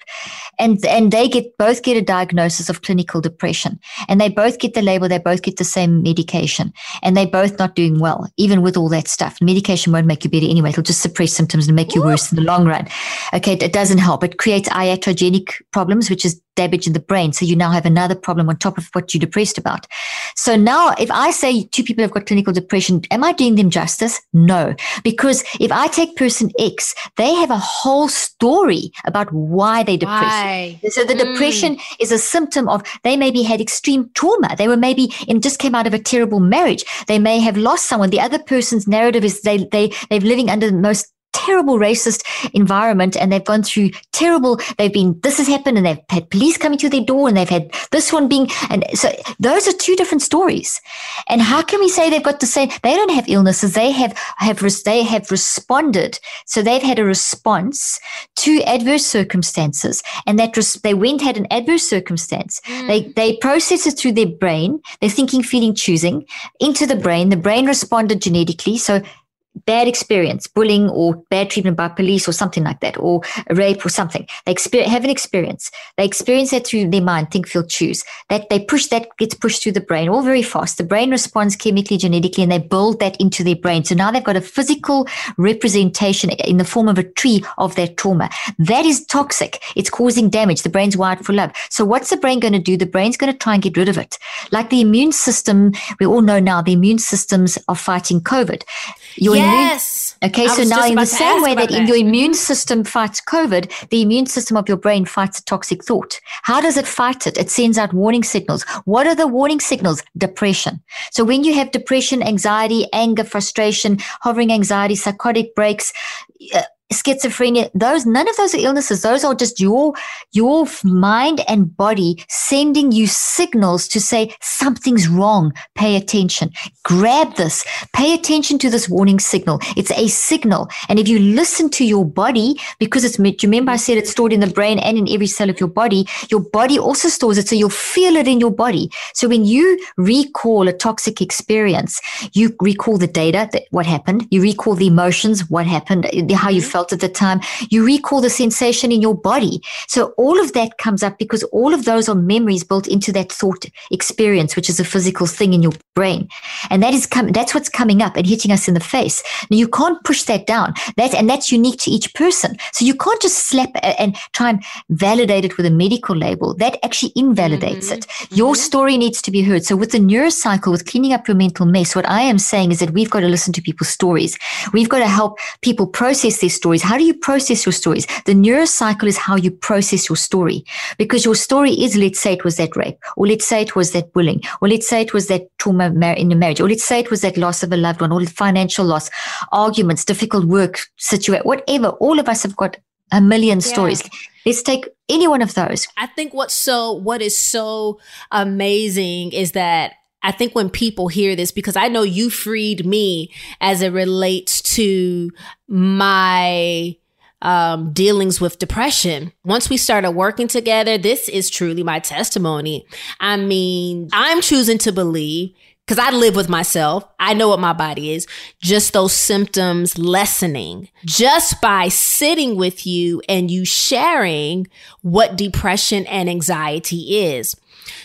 S4: And and they get both get a diagnosis of clinical depression. And they both get the label, they both get the same medication. And they both not doing well, even with all that stuff. Medication won't make you better anyway. It'll just suppress symptoms and make you worse in the long run. Okay, it doesn't help. It creates iatrogenic problems, which is damage in the brain. So you now have another problem on top of what you're depressed about. So now if I say two people have got clinical depression, am I doing them justice? No. Because if I take person X, they have a whole story about why they're depressed. Why? So the mm. depression is a symptom of they maybe had extreme trauma. They were maybe in just came out of a terrible marriage. They may have lost someone. The other person's narrative is they they they're living under the most terrible racist environment and they've gone through terrible they've been this has happened and they've had police coming to their door and they've had this one being and so those are two different stories. And how can we say they've got the same they don't have illnesses they have have they have responded. So they've had a response to adverse circumstances and that res- they went had an adverse circumstance. Mm. they they process it through their brain. They're thinking feeling choosing into the brain. The brain responded genetically. So bad experience, bullying or bad treatment by police or something like that, or rape or something. They have an experience. They experience that through their mind, think, feel, choose. That they push that gets pushed through the brain all very fast. The brain responds chemically, genetically, and they build that into their brain. So now they've got a physical representation in the form of a tree of that trauma. That is toxic. It's causing damage. The brain's wired for love. So what's the brain going to do? The brain's going to try and get rid of it. Like the immune system, we all know now the immune systems are fighting COVID.
S8: Your yes.
S4: Immune, okay, so now in the same way that, that in your immune system fights COVID, the immune system of your brain fights a toxic thought. How does it fight it? It sends out warning signals. What are the warning signals? Depression. So when you have depression, anxiety, anger, frustration, hovering anxiety, psychotic breaks, uh, schizophrenia those none of those are illnesses those are just your your mind and body sending you signals to say something's wrong. Pay attention. Grab this. Pay attention to this warning signal. It's a signal. And if you listen to your body because it's remember i said it's stored in the brain and in every cell of your body your body also stores it so you'll feel it in your body. So when you recall a toxic experience you recall the data that what happened. You recall the emotions what happened how you felt at the time. You recall the sensation in your body. So all of that comes up because all of those are memories built into that thought experience, which is a physical thing in your brain. And that is com- that's what's coming up and hitting us in the face. Now you can't push that down. That and that's unique to each person. So you can't just slap and try and validate it with a medical label. That actually invalidates mm-hmm. it. Your mm-hmm. story needs to be heard. So with the neurocycle, with cleaning up your mental mess, what I am saying is that we've got to listen to people's stories. We've got to help people process their stories. How do you process your stories? The neurocycle is how you process your story because your story is, let's say it was that rape, or let's say it was that bullying, or let's say it was that trauma in a marriage, or let's say it was that loss of a loved one, or financial loss, arguments, difficult work situation, whatever. All of us have got a million yeah. stories. Let's take any one of those.
S8: I think what's so, what is so amazing is that I think when people hear this, because I know you freed me as it relates to my um, dealings with depression. Once we started working together, this is truly my testimony. I mean, I'm choosing to believe because I live with myself. I know what my body is. Just those symptoms lessening just by sitting with you and you sharing what depression and anxiety is.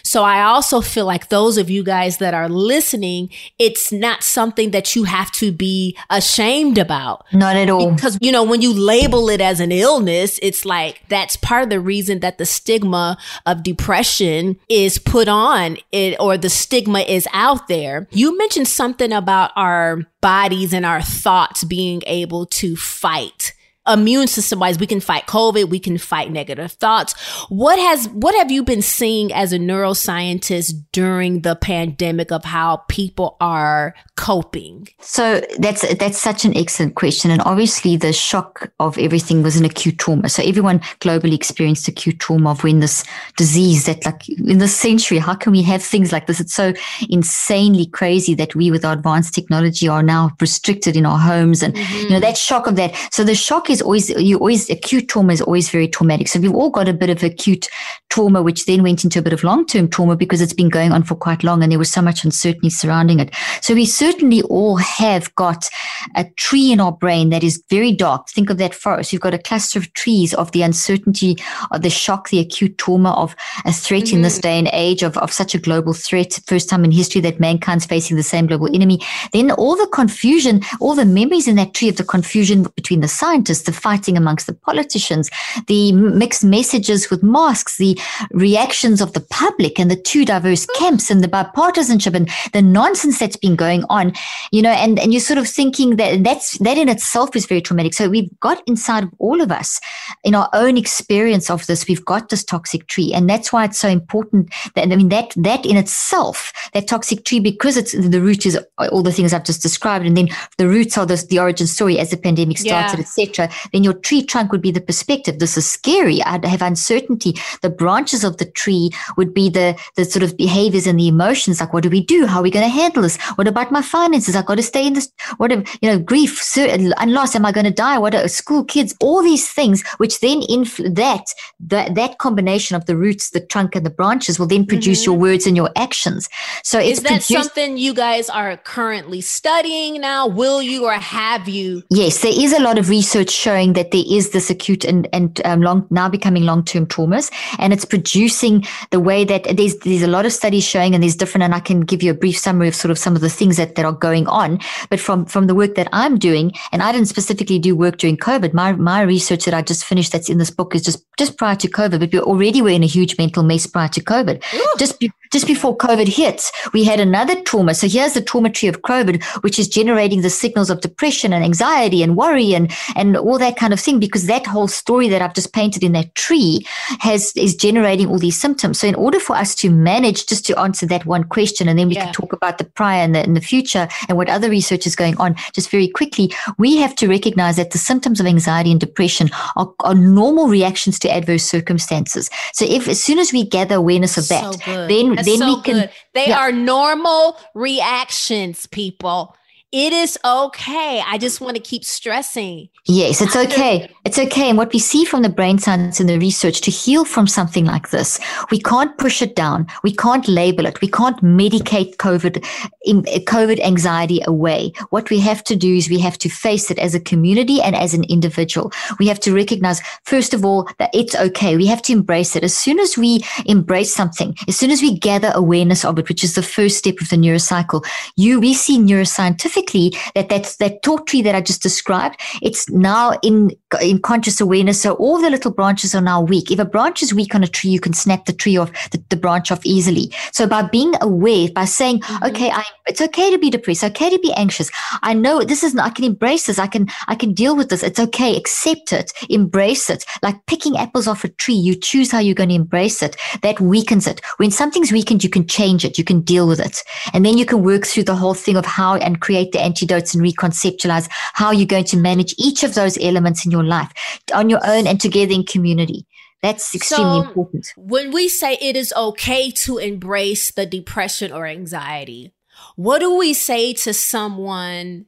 S3: So I also feel like those of you guys that are listening, it's not something that you have to be ashamed about.
S4: Not at all.
S3: Because, you know, when you label it as an illness, it's like that's part of the reason that the stigma of depression is put on it or the stigma is out there. You mentioned something about our bodies and our thoughts being able to fight immune system wise, we can fight COVID, we can fight negative thoughts. What has, what have you been seeing as a neuroscientist during the pandemic of how people are coping?
S4: So that's, that's such an excellent question. And obviously the shock of everything was an acute trauma. So everyone globally experienced acute trauma of when this disease that like in this century, how can we have things like this? It's so insanely crazy that we with our advanced technology are now restricted in our homes and, mm-hmm. you know, that shock of that. So the shock is is always, you always, acute trauma is always very traumatic. So we've all got a bit of acute trauma, which then went into a bit of long term trauma because it's been going on for quite long and there was so much uncertainty surrounding it. So we certainly all have got a tree in our brain that is very dark. Think of that forest. You've got a cluster of trees of the uncertainty, of the shock, the acute trauma of a threat mm-hmm. in this mm-hmm. day and age of, of such a global threat. First time in history that mankind's facing the same global enemy. Then all the confusion, all the memories in that tree of the confusion between the scientists, the fighting amongst the politicians, the mixed messages with masks, the reactions of the public and the two diverse hmm. camps and the bipartisanship and the nonsense that's been going on, you know, and, and you're sort of thinking that that's, that in itself is very traumatic. So we've got inside of all of us in our own experience of this, we've got this toxic tree. And that's why it's so important that, I mean, that, that in itself, that toxic tree, because it's the root is uh, all the things I've just described. And then the roots are the, the origin story as the pandemic started, yeah. etc then your tree trunk would be the perspective. This is scary. I'd have uncertainty. The branches of the tree would be the, the sort of behaviors and the emotions. Like, what do we do? How are we going to handle this? What about my finances? I've got to stay in this, what, if, you know, grief and loss. Am I going to die? What are school kids? All these things, which then infl- that, that, that combination of the roots, the trunk and the branches will then produce mm-hmm. your words and your actions. So
S3: is that something you guys are currently studying now? Will you or have you?
S4: Yes, there is a lot of research showing that there is this acute and, and um, long now becoming long-term traumas and it's producing the way that there's there's a lot of studies showing and there's different and I can give you a brief summary of sort of some of the things that, that are going on. But from from the work that I'm doing and I didn't specifically do work during COVID my my research that I just finished that's in this book is just just prior to COVID but we already were in a huge mental mess prior to COVID. Ooh. just be, just before COVID hits we had another trauma. So here's the trauma tree of COVID which is generating the signals of depression and anxiety and worry and and all that kind of thing because that whole story that I've just painted in that tree has is generating all these symptoms. So in order for us to manage, just to answer that one question, and then we yeah. can talk about the prior and the, and the future and what other research is going on, just very quickly, we have to recognize that the symptoms of anxiety and depression are, are normal reactions to adverse circumstances. So if as soon as we gather awareness of that, so then That's then so we can good.
S3: they yeah. are normal reactions, people. It is okay. I just want to keep stressing.
S4: Yes, it's okay. It's okay. And what we see from the brain science and the research to heal from something like this, we can't push it down. We can't label it. We can't medicate COVID, uh, COVID anxiety away. What we have to do is we have to face it as a community and as an individual. We have to recognize, first of all, that it's okay. We have to embrace it. As soon as we embrace something, as soon as we gather awareness of it, which is the first step of the neurocycle, you, we see neuroscientific specifically that that's that talk tree that I just described, it's now in in conscious awareness. So all the little branches are now weak. If a branch is weak on a tree, you can snap the tree off, the, the branch off easily. So by being aware, by saying, mm-hmm. okay, I, it's okay to be depressed, okay to be anxious. I know this is, not, I can embrace this. I can, I can deal with this. It's okay. Accept it. Embrace it. Like picking apples off a tree. You choose how you're going to embrace it. That weakens it. When something's weakened, you can change it. You can deal with it. And then you can work through the whole thing of how and create the antidotes and reconceptualize how you're going to manage each of those elements in your life on your own and together in community. That's extremely so, important.
S3: When we say it is okay to embrace the depression or anxiety, what do we say to someone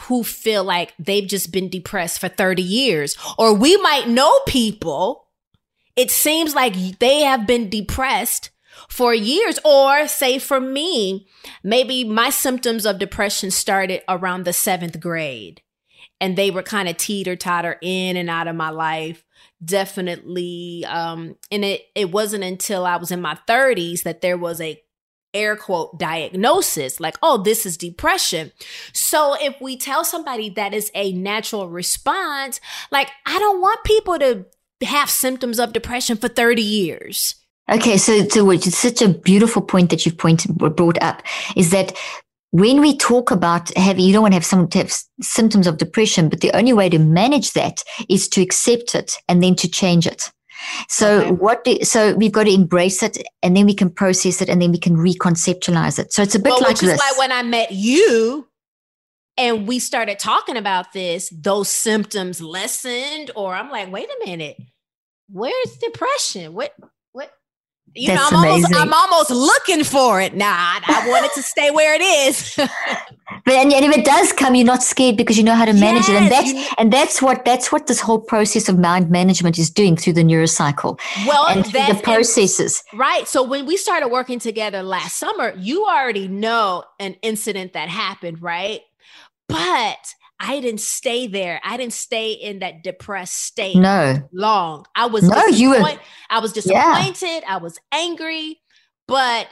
S3: who feel like they've just been depressed for 30 years? Or we might know people, it seems like they have been depressed for years. Or say for me, maybe my symptoms of depression started around the seventh grade. and they were kind of teeter totter in and out of my life definitely um and it it wasn't until i was in my 30s that there was a air quote diagnosis like oh this is depression so if we tell somebody that is a natural response like i don't want people to have symptoms of depression for 30 years
S4: Okay, so so it's such a beautiful point that you've pointed brought up is that when we talk about having, you don't want to have someone to have symptoms of depression, but the only way to manage that is to accept it and then to change it. So okay. what? Do, so we've got to embrace it, and then we can process it, and then we can reconceptualize it. So it's a bit
S3: well,
S4: like
S3: which is
S4: this.
S3: why when I met you, and we started talking about this, those symptoms lessened, or I'm like, wait a minute, where's depression? What? You That's know, I'm amazing. almost I'm almost looking for it. Nah, I, I want it to stay where it is.
S4: but and, and, if it does come, you're not scared because you know how to manage yes, it. And that's you, and that's what that's what this whole process of mind management is doing through the neurocycle.
S3: Well,
S4: and through the processes.
S3: And, right. So when we started working together last summer, you already know an incident that happened, right? But I didn't stay there. I didn't stay in that depressed state
S4: no.
S3: long. I was
S4: no, you were,
S3: I was disappointed. Yeah. I was angry, but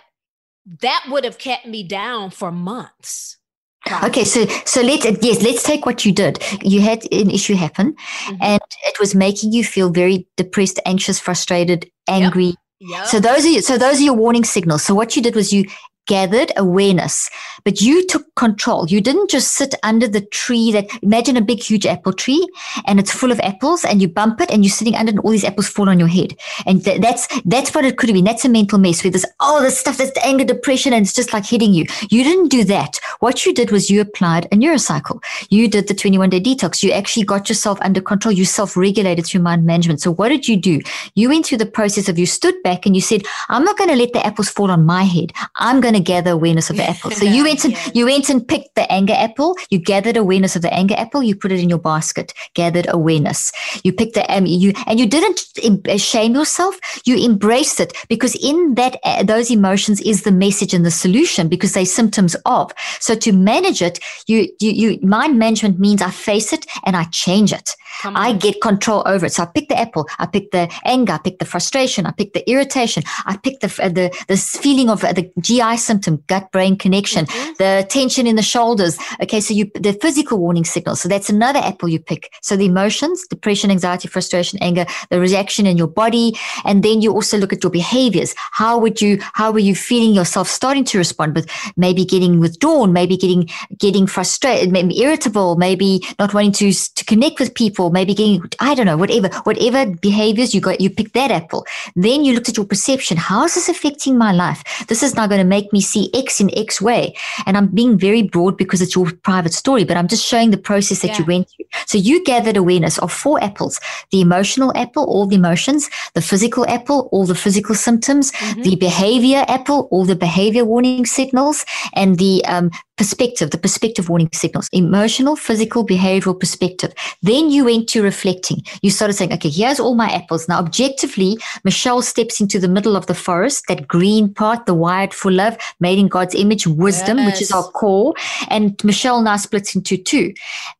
S3: that would have kept me down for months.
S4: Probably. Okay, so so let's yes, let's take what you did. You had an issue happen, mm-hmm. and it was making you feel very depressed, anxious, frustrated, angry. Yep. Yep. So those are so those are your warning signals. So what you did was you gathered awareness, but you took control. You didn't just sit under the tree that imagine a big, huge apple tree and it's full of apples and you bump it and you're sitting under and all these apples fall on your head. And th- that's, that's what it could have been. That's a mental mess where there's all this stuff that's anger, depression, and it's just like hitting you. You didn't do that. What you did was you applied a neurocycle. You did the 21 day detox. You actually got yourself under control. You self regulated through mind management. So what did you do? You went through the process of you stood back and you said, I'm not going to let the apples fall on my head. I'm going to gather awareness of the apple. So you went and yeah. you went and picked the anger apple. You gathered awareness of the anger apple. You put it in your basket. Gathered awareness. You picked the um, you and you didn't shame yourself. You embraced it because in that uh, those emotions is the message and the solution because they symptoms of. So to manage it, you you, you mind management means I face it and I change it. I get control over it. So I pick the apple. I pick the anger. I pick the frustration. I pick the irritation. I pick the uh, the this feeling of uh, the GI symptom gut brain connection, mm-hmm. the tension in the shoulders. Okay, so you the physical warning signals. So that's another apple you pick. So the emotions, depression, anxiety, frustration, anger, the reaction in your body, and then you also look at your behaviors. How would you? How were you feeling yourself starting to respond with maybe getting withdrawn, maybe getting getting frustrated, maybe irritable, maybe not wanting to to connect with people, maybe getting I don't know whatever whatever behaviors you got. You pick that apple. Then you looked at your perception. How is this affecting my life? This is now going to make me see X in X way. And I'm being very broad because it's your private story, but I'm just showing the process that yeah. you went through. So you gathered awareness of four apples the emotional apple, all the emotions, the physical apple, all the physical symptoms, mm-hmm. the behavior apple, all the behavior warning signals, and the um, perspective, the perspective warning signals, emotional, physical, behavioral perspective. Then you went to reflecting. You started saying, okay, here's all my apples. Now, objectively, Michelle steps into the middle of the forest, that green part, the wired for love, made in God's image, wisdom, yes. which is our core. And Michelle now splits into two.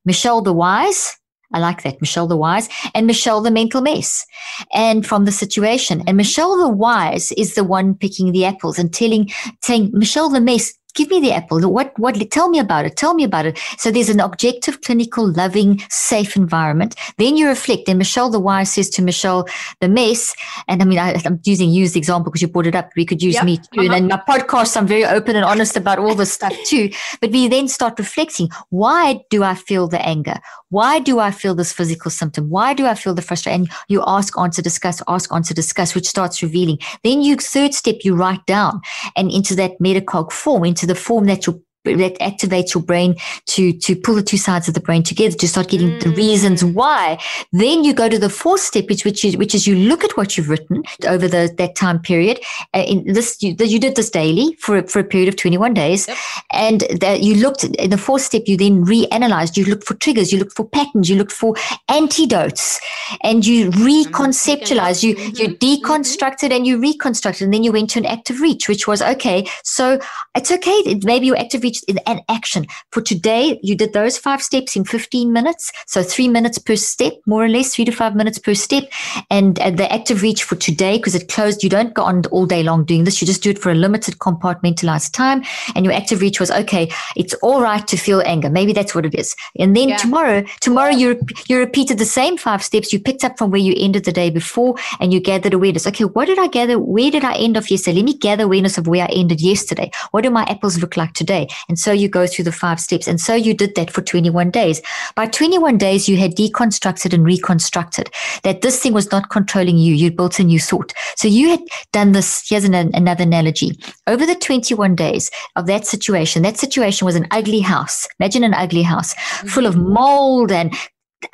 S4: Michelle the wise, I like that. Michelle the Wise and Michelle the Mental Mess. And from the situation. And Michelle the Wise is the one picking the apples and telling, saying, Michelle the Mess, give me the apple. What, what, tell me about it. Tell me about it. So there's an objective, clinical, loving, safe environment. Then you reflect. And Michelle the Wise says to Michelle the mess. And I mean, I, am using you as the example because you brought it up. We could use yep. me too. Uh-huh. And in my podcast, I'm very open and honest about all this stuff too. But we then start reflecting. Why do I feel the anger? Why do I feel this physical symptom? Why do I feel the frustration? And you ask, answer, discuss, ask, answer, discuss, which starts revealing. Then you, third step, you write down and into that metacog form, into the form that your that activates your brain to to pull the two sides of the brain together to start getting mm. the reasons why. Then you go to the fourth step, which which is which is you look at what you've written over the that time period. Uh, in this, you, you did this daily for for a period of twenty one days, yep. and that you looked in the fourth step. You then reanalyzed. You looked for triggers. You looked for patterns. You looked for antidotes, and you reconceptualized. You mm-hmm. you mm-hmm. deconstructed mm-hmm. and you reconstructed, and then you went to an active reach, which was okay. So it's okay. Maybe your active reach reach in an action. For today, you did those five steps in 15 minutes. So three minutes per step, more or less, three to five minutes per step. And uh, the active reach for today, because it closed, you don't go on all day long doing this. You just do it for a limited compartmentalized time. And your active reach was, okay, it's all right to feel anger. Maybe that's what it is. And then yeah. tomorrow, tomorrow you, you repeated the same five steps. You picked up from where you ended the day before and you gathered awareness. Okay, what did I gather? Where did I end off yesterday? Let me gather awareness of where I ended yesterday. What do my apples look like today? And so you go through the five steps. And so you did that for 21 days. By 21 days, you had deconstructed and reconstructed that this thing was not controlling you. You built a new thought. So you had done this. Here's an, another analogy. Over the 21 days of that situation, that situation was an ugly house. Imagine an ugly house full of mm-hmm. mold and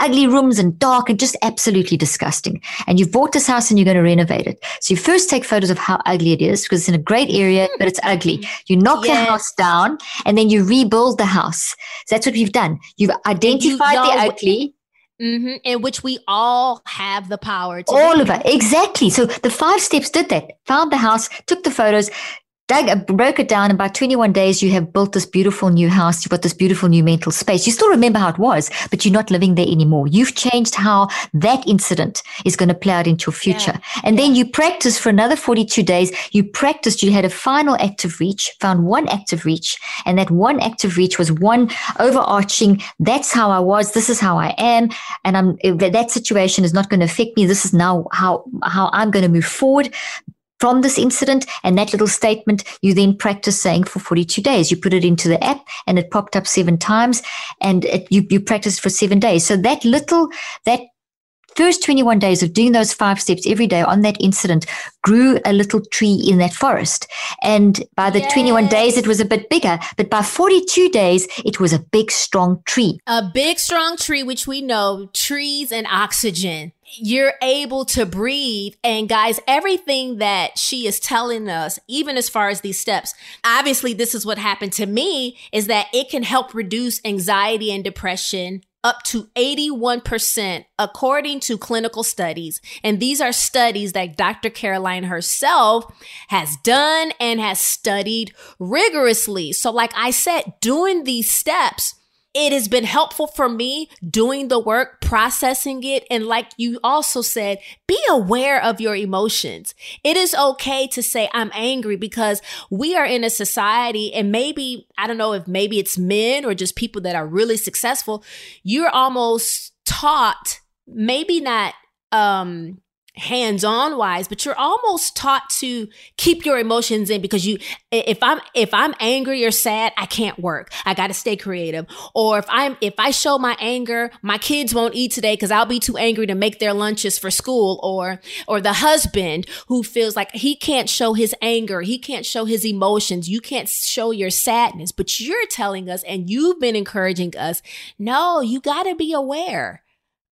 S4: ugly rooms and dark and just absolutely disgusting. And you've bought this house and you're going to renovate it. So you first take photos of how ugly it is because it's in a great area, but it's ugly. You knock yes. the house down and then you rebuild the house. So that's what we've done. You've identified you the ugly.
S3: Mm-hmm, in which we all have the power to
S4: all of it exactly so the five steps did that found the house took the photos dug, uh, broke it down, and by 21 days, you have built this beautiful new house. You've got this beautiful new mental space. You still remember how it was, but you're not living there anymore. You've changed how that incident is going to play out into your future. Yeah. And yeah. then you practice for another 42 days. You practiced, you had a final active reach, found one active reach, and that one active reach was one overarching, that's how I was, this is how I am, and I'm eh, that situation is not going to affect me. This is now how how I'm going to move forward from this incident and that little statement you then practice saying for 42 days. You put it into the app and it popped up seven times and it, you, you practice for seven days. So that little that first 21 days of doing those five steps every day on that incident grew a little tree in that forest. And by the yes. 21 days, it was a bit bigger. But by 42 days, it was a big, strong tree.
S3: A big, strong tree, which we know trees and oxygen. You're able to breathe. And guys, everything that she is telling us, even as far as these steps, obviously, this is what happened to me is that it can help reduce anxiety and depression up to 81% according to clinical studies. And these are studies that Dr. Caroline herself has done and has studied rigorously. So like I said, doing these steps it has been helpful for me doing the work, processing it. And like you also said, be aware of your emotions. It is okay to say, I'm angry because we are in a society and maybe, I don't know if maybe it's men or just people that are really successful. You're almost taught, maybe not, um, hands-on wise but you're almost taught to keep your emotions in because you if i'm if i'm angry or sad i can't work. I got to stay creative. Or if i'm if i show my anger my kids won't eat today because i'll be too angry to make their lunches for school. Or or the husband who feels like he can't show his anger he can't show his emotions. You can't show your sadness but you're telling us and you've been encouraging us no you got to be aware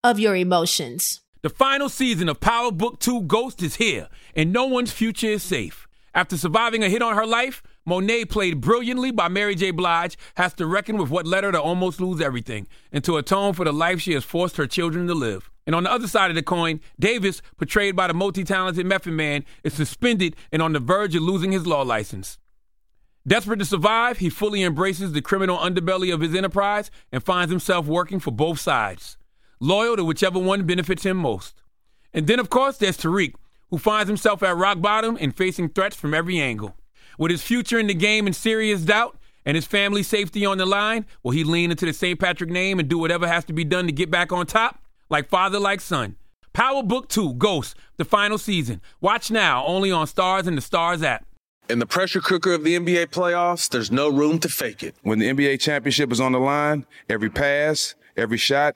S3: of your emotions
S1: the final season of Power Book 2 Ghost is here, and no one's future is safe. After surviving a hit on her life, Monet, played brilliantly by Mary J. Blige, has to reckon with what led her to almost lose everything and to atone for the life she has forced her children to live. And on the other side of the coin, Davis, portrayed by the multi talented Method Man, is suspended and on the verge of losing his law license. Desperate to survive, he fully embraces the criminal underbelly of his enterprise and finds himself working for both sides loyal to whichever one benefits him most. And then, of course, there's Tariq, who finds himself at rock bottom and facing threats from every angle. With his future in the game in serious doubt and his family's safety on the line, will he lean into the St. Patrick name and do whatever has to be done to get back on top? Like father, like son. Power Book 2 Ghost, the final season. Watch now only on Starz and the Starz app.
S5: In the pressure cooker of the NBA playoffs, there's no room to fake it.
S6: When the NBA championship is on the line, every pass, every shot,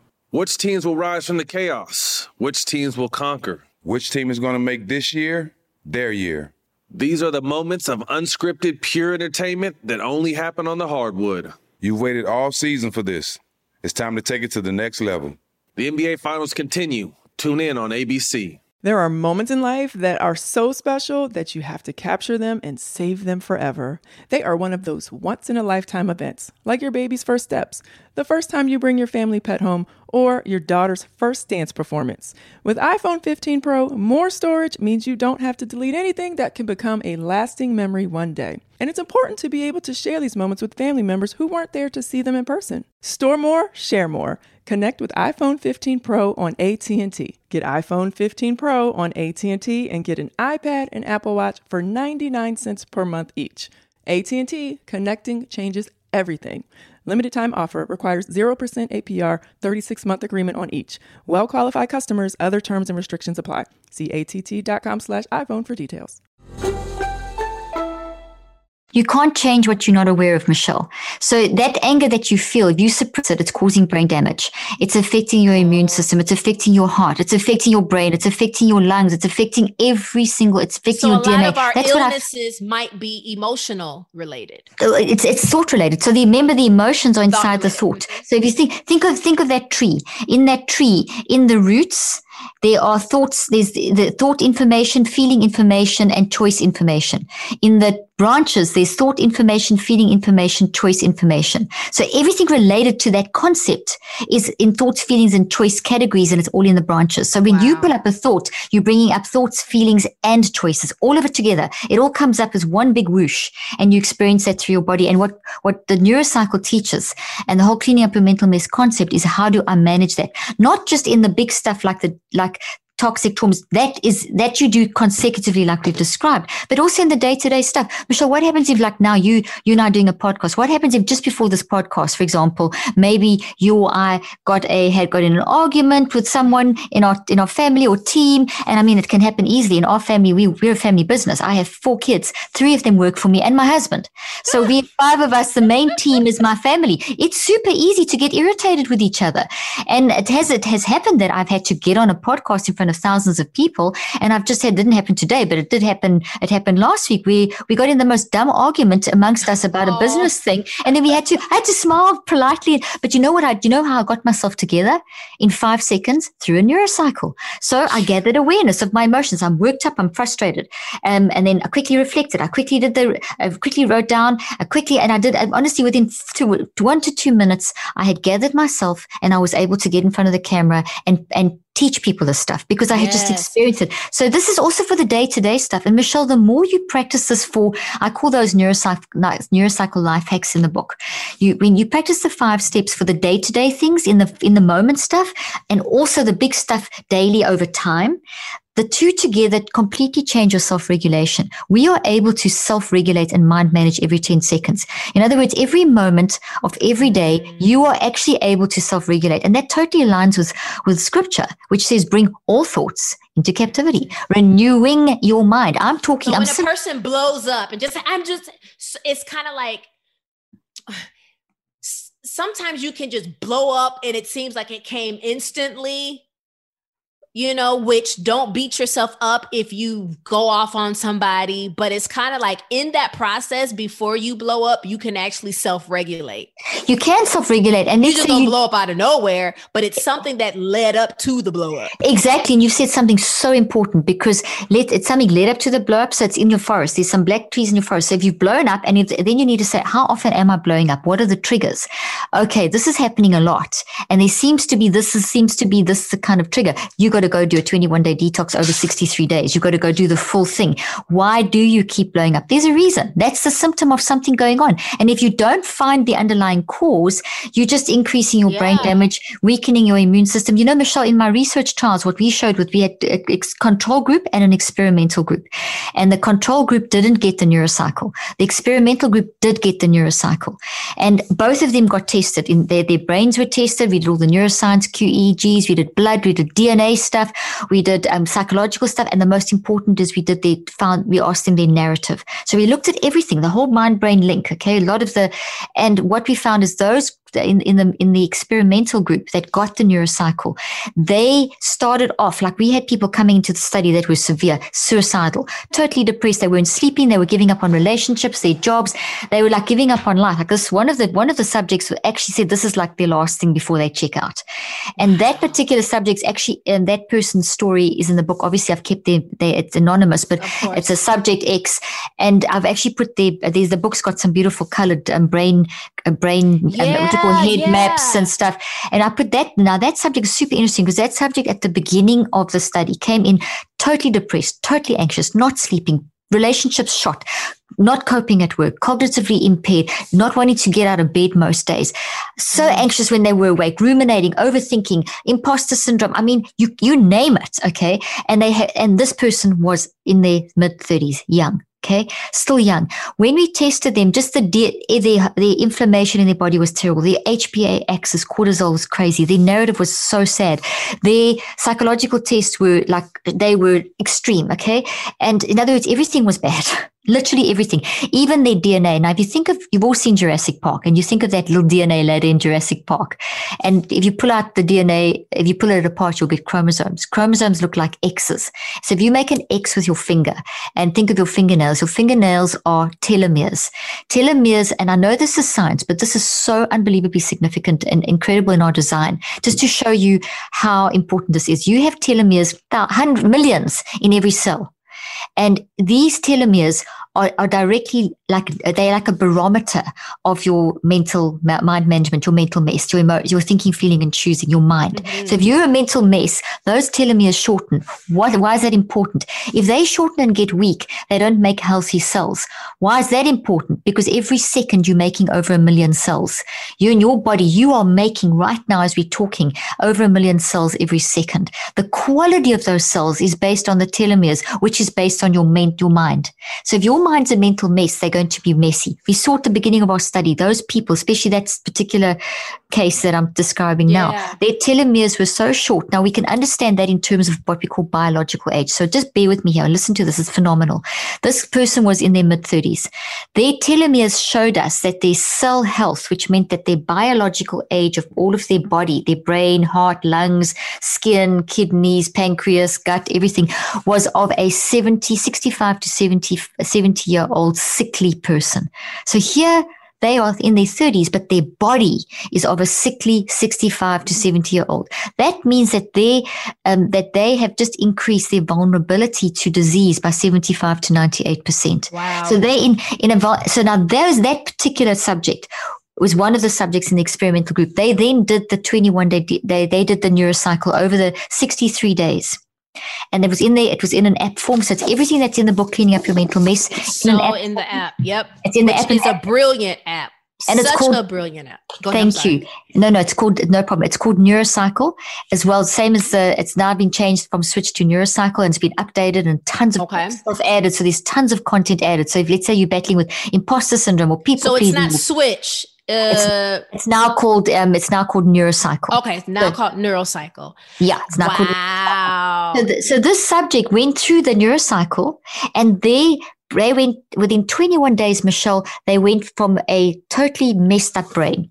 S5: Which teams will rise from the chaos? Which teams will conquer?
S6: Which team is going to make this year their year?
S5: These are the moments of unscripted, pure entertainment that only happen on the hardwood.
S6: You've waited all season for this. It's time to take it to the next level.
S5: The NBA Finals continue. Tune in on ABC.
S9: There are moments in life that are so special that you have to capture them and save them forever. They are one of those once in a lifetime events, like your baby's first steps, the first time you bring your family pet home, or your daughter's first dance performance. With iPhone 15 Pro, more storage means you don't have to delete anything that can become a lasting memory one day. And it's important to be able to share these moments with family members who weren't there to see them in person. Store more, share more. Connect with iPhone 15 Pro on AT&T. Get iPhone 15 Pro on AT&T and get an iPad and Apple Watch for 99 cents per month each. AT&T connecting changes everything. Limited time offer requires 0% APR 36 month agreement on each. Well qualified customers, other terms and restrictions apply. See att.com slash iPhone for details.
S4: You can't change what you're not aware of, Michelle. So that anger that you feel, if you suppress it, it's causing brain damage. It's affecting your immune system. It's affecting your heart. It's affecting your brain. It's affecting your lungs. It's affecting every single. It's affecting
S8: So
S4: your
S8: a
S4: DNA.
S8: lot of our
S4: That's what I
S8: illnesses might be emotional related.
S4: Oh, it's it's thought related. So the, remember the emotions are inside the thought. So if you think think of think of that tree. In that tree, in the roots, there are thoughts. There's the, the thought information, feeling information, and choice information. In the branches, there's thought information, feeling information, choice information. So everything related to that concept is in thoughts, feelings, and choice categories, and it's all in the branches. So when you pull up a thought, you're bringing up thoughts, feelings, and choices, all of it together. It all comes up as one big whoosh, and you experience that through your body. And what what the neurocycle teaches, and the whole cleaning up your mental mess concept is how do I manage that? Not just in the big stuff like the like toxic traumas that is that you do consecutively like we've described but also in the day-to-day stuff. Michelle what happens if like now you you and i are doing a podcast? What happens if just before this podcast for example maybe you or i got a had got in an argument with someone in our in our family or team? And i mean it can happen easily in our family. We, we're a family business. I have four kids. Three of them work for me and my husband. So we five of us the main team is my family. It's super easy to get irritated with each other. And it has it has happened that i've had to get on a podcast in front of thousands of people. And I've just said didn't happen today, but it did happen. It happened last week. We we got in the most dumb argument amongst us about a business thing, and then we had to I had to smile politely. But you know what? I you know how I got myself together in five seconds through a neurocycle. So I gathered awareness of my emotions. I'm worked up. I'm frustrated, um, and then I quickly reflected. I quickly did the. I quickly wrote down. I quickly and I did. Honestly, within two, one to two minutes, I had gathered myself, and I was able to get in front of the camera and and teach people this stuff because I had just experienced it. So this is also for the day to day stuff. And Michelle, the more you practice this for, I call those neurocycle, neurocycle life hacks in the book. You, when you practice the five steps for the day to day things in the, in the moment stuff and also the big stuff daily over time, the two together completely change your self regulation. We are able to self regulate and mind manage every 10 seconds. In other words, every moment of every day, you are actually able to self regulate. And that totally aligns with, with scripture, which says, bring all thoughts into captivity, renewing your mind. I'm talking,
S8: So
S4: I'm
S8: when a
S4: sim-
S8: person blows up and just I'm just it's kind of like sometimes you can just blow up and it seems like it came instantly you know which don't beat yourself up if you go off on somebody but it's kind of like in that process before you blow up you can actually self-regulate
S4: you can self regulate. And
S8: you just don't
S4: you,
S8: blow up out of nowhere but it's something that led up to the blow up
S4: Exactly. And you've said something so important because let, it's something led up to the blow up. So it's in your forest. There's some black trees in your forest. So if you've blown up and if, then you need to say, how often am I blowing up? What are the triggers? Okay. This is happening a lot. And there seems to be, this is, seems to be this the kind of trigger. You got to go do a 21 day detox over 63 days. You've got to go do the full thing. Why do you keep blowing up? There's a reason. That's the symptom of something going on. And if you don't find the underlying cause, you're just increasing your brain damage, weakening your immune system. You know, Michelle, in my research trials, what we showed was we had a control group and an experimental group. And the control group didn't get the neurocycle. The experimental group did get the neurocycle. And both of them got tested. In their, their brains were tested. We did all the neuroscience, QEGs, we did blood, we did DNA stuff, we did um, psychological stuff. And the most important is we did the found, we asked them their narrative. So we looked at everything, the whole mind brain link. Okay. A lot of the, and what we found is those in, in the in the experimental group that got the neurocycle, they started off like we had people coming into the study that were severe, suicidal, totally depressed. They weren't sleeping. They were giving up on relationships, their jobs. They were like giving up on life. Like this, one of the one of the subjects actually said this is like their last thing before they check out. And that particular subject's actually, and that person's story is in the book. Obviously, I've kept their, their it's anonymous, but it's a subject X, and I've actually put the there's the book's got some beautiful colored um, brain uh, brain yeah, um, you head yeah. maps and stuff. And I put that now that subject is super interesting because that subject at the beginning of the study came in totally depressed, totally anxious, not sleeping, relationships shot, not coping at work, cognitively impaired, not wanting to get out of bed most days, so mm. anxious when they were awake, ruminating, overthinking, imposter syndrome. I mean, you you name it, okay? And they had, and this person was in their mid thirties, young. Okay, still young. When we tested them, just the the, eh, the inflammation in their body was terrible. The HPA axis, cortisol was crazy. Their narrative was so sad. Their psychological tests were like they were extreme. Okay, and in other words, everything was bad. Literally everything, even their DNA. Now, if you think of, you've all seen Jurassic Park and you think of that little DNA ladder in Jurassic Park. And if you pull out the DNA, if you pull it apart, you'll get chromosomes. Chromosomes look like X's. So if you make an X with your finger and think of your fingernails, your fingernails are telomeres. Telomeres, and I know this is science, but this is so unbelievably significant and incredible in our design, just to show you how important this is. You have telomeres, millions in every cell. And these telomeres are, are directly like they're like a barometer of your mental mind management, your mental mess, your emo- your thinking, feeling, and choosing, your mind. Mm-hmm. So if you're a mental mess, those telomeres shorten. Why, why is that important? If they shorten and get weak, they don't make healthy cells. Why is that important? Because every second you're making over a million cells. You and your body, you are making right now as we're talking over a million cells every second. The quality of those cells is based on the telomeres, which is based on your, men- your mind. So if your mind's a mental mess, they're going to be messy. We saw at the beginning of our study, those people, especially that particular case that I'm describing yeah. now, their telomeres were so short. Now we can understand that in terms of what we call biological age. So just bear with me here. and Listen to this. It's phenomenal. This person was in their mid 30s. Their telomeres showed us that their cell health, which meant that their biological age of all of their body, their brain, heart, lungs, skin, kidneys, pancreas, gut, everything was of a 70, 65 to 70, 70 year old sickly person. So here they are in their 30s, but their body is of a sickly 65 to 70 year old. That means that they, um, that they have just increased their vulnerability to disease by 75 to 98%. Wow. So they in, in a, so now there's that particular subject was one of the subjects in the experimental group. They then did the 21 day, they, they did the neurocycle over the 63 days. And it was in there, it was in an app form. So it's everything that's in the book, Cleaning Up Your Mental Mess.
S8: So in, in the app. Yep.
S4: It's in
S8: Which
S4: the app.
S8: It's a brilliant app. And Such it's called a brilliant app.
S4: Go thank you. No, no, it's called no problem. It's called Neurocycle as well. Same as the. It's now been changed from Switch to Neurocycle, and it's been updated and tons of okay. stuff added. So there's tons of content added. So if let's say you're battling with imposter syndrome or people,
S8: so it's not Switch.
S4: It's, uh, it's, now called um, it's now called neurocycle.
S8: Okay, it's now so, called neurocycle.
S4: Yeah, it's now
S8: wow.
S4: called. Wow. So, th- so this subject went through the neurocycle, and they they went within 21 days. Michelle, they went from a totally messed up brain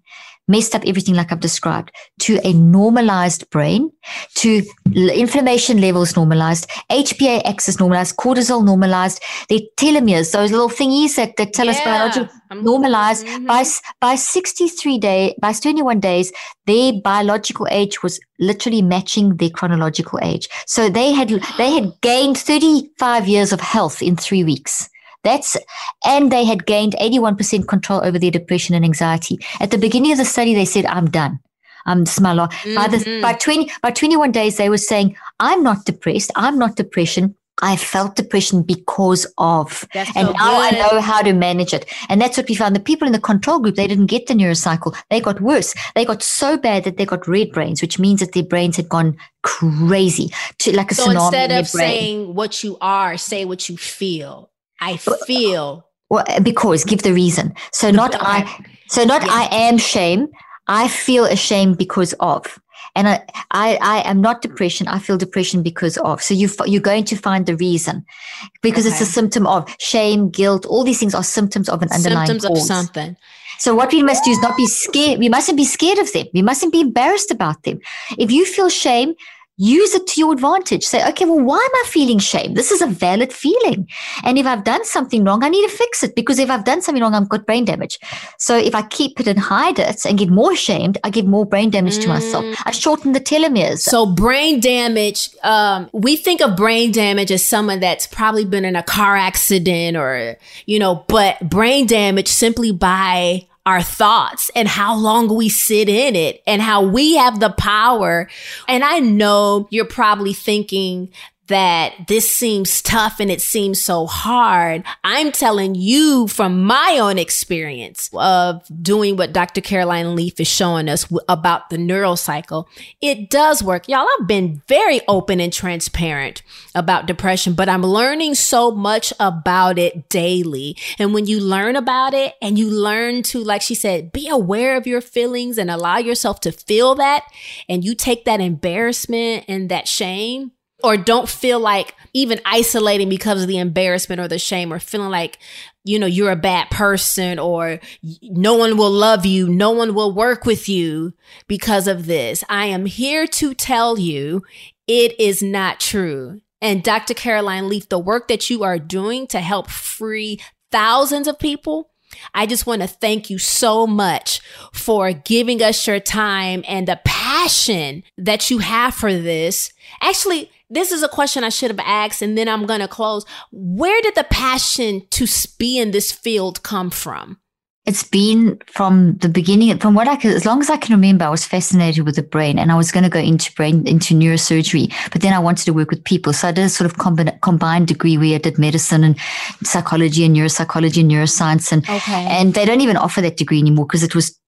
S4: messed up everything like I've described to a normalized brain, to inflammation levels normalized, HPA axis normalized, cortisol normalized, the telomeres, those little thingies that, that tell yeah. us biology normalized mm-hmm. by by 63 day by 21 days their biological age was literally matching their chronological age so they had they had gained 35 years of health in 3 weeks that's, and they had gained 81% control over their depression and anxiety. At the beginning of the study, they said, I'm done. I'm small. Mm-hmm. By the, mm-hmm. by 20, by 21 days, they were saying, I'm not depressed. I'm not depression. I felt depression because of, that's and so now. I know how to manage it. And that's what we found. The people in the control group, they didn't get the neurocycle. They got worse. They got so bad that they got red brains, which means that their brains had gone crazy to like a so tsunami.
S8: instead of saying what you are, say what you feel. I feel.
S4: Well, uh, because give the reason. So not. I. So not yeah. I am shame. I feel ashamed because of. And I, I, I am not depression. I feel depression because of. So you, you're going to find the reason because okay. it's a symptom of shame, guilt. All these things are symptoms of an underlying
S3: symptoms
S4: cause.
S3: of something.
S4: So what we must do is not be scared. We mustn't be scared of them. We mustn't be embarrassed about them. If you feel shame, use it to your advantage. Say, okay, well, why am I feeling shame? This is a valid feeling. And if I've done something wrong, I need to fix it because if I've done something wrong, I've got brain damage. So if I keep it and hide it and get more shamed, I give more brain damage mm. to myself. Mm. I shorten the telomeres.
S3: So brain damage, um, we think of brain damage as someone that's probably been in a car accident or, you know, but brain damage simply by our thoughts and how long we sit in it and how we have the power. And I know you're probably thinking that this seems tough and it seems so hard. I'm telling you from my own experience of doing what Dr. Caroline Leaf is showing us about the neural cycle. It does work. Y'all, I've been very open and transparent about depression, but I'm learning so much about it daily. And when you learn about it and you learn to, like she said, be aware of your feelings and allow yourself to feel that, and you take that embarrassment and that shame or don't feel like even isolating because of the embarrassment or the shame or feeling like you know you're a bad person or no one will love you no one will work with you because of this i am here to tell you it is not true and dr caroline leaf the work that you are doing to help free thousands of people I just want to thank you so much for giving us your time and the passion that you have for this. Actually, this is a question I should have asked, and then I'm going to close. Where did the passion to be in this field come from?
S4: It's been from the beginning, from what I could, as long as I can remember, I was fascinated with the brain and I was going to go into brain, into neurosurgery, but then I wanted to work with people. So I did a sort of combined, combined degree where I did medicine and psychology and neuropsychology and neuroscience. And, okay. and they don't even offer that degree anymore because it was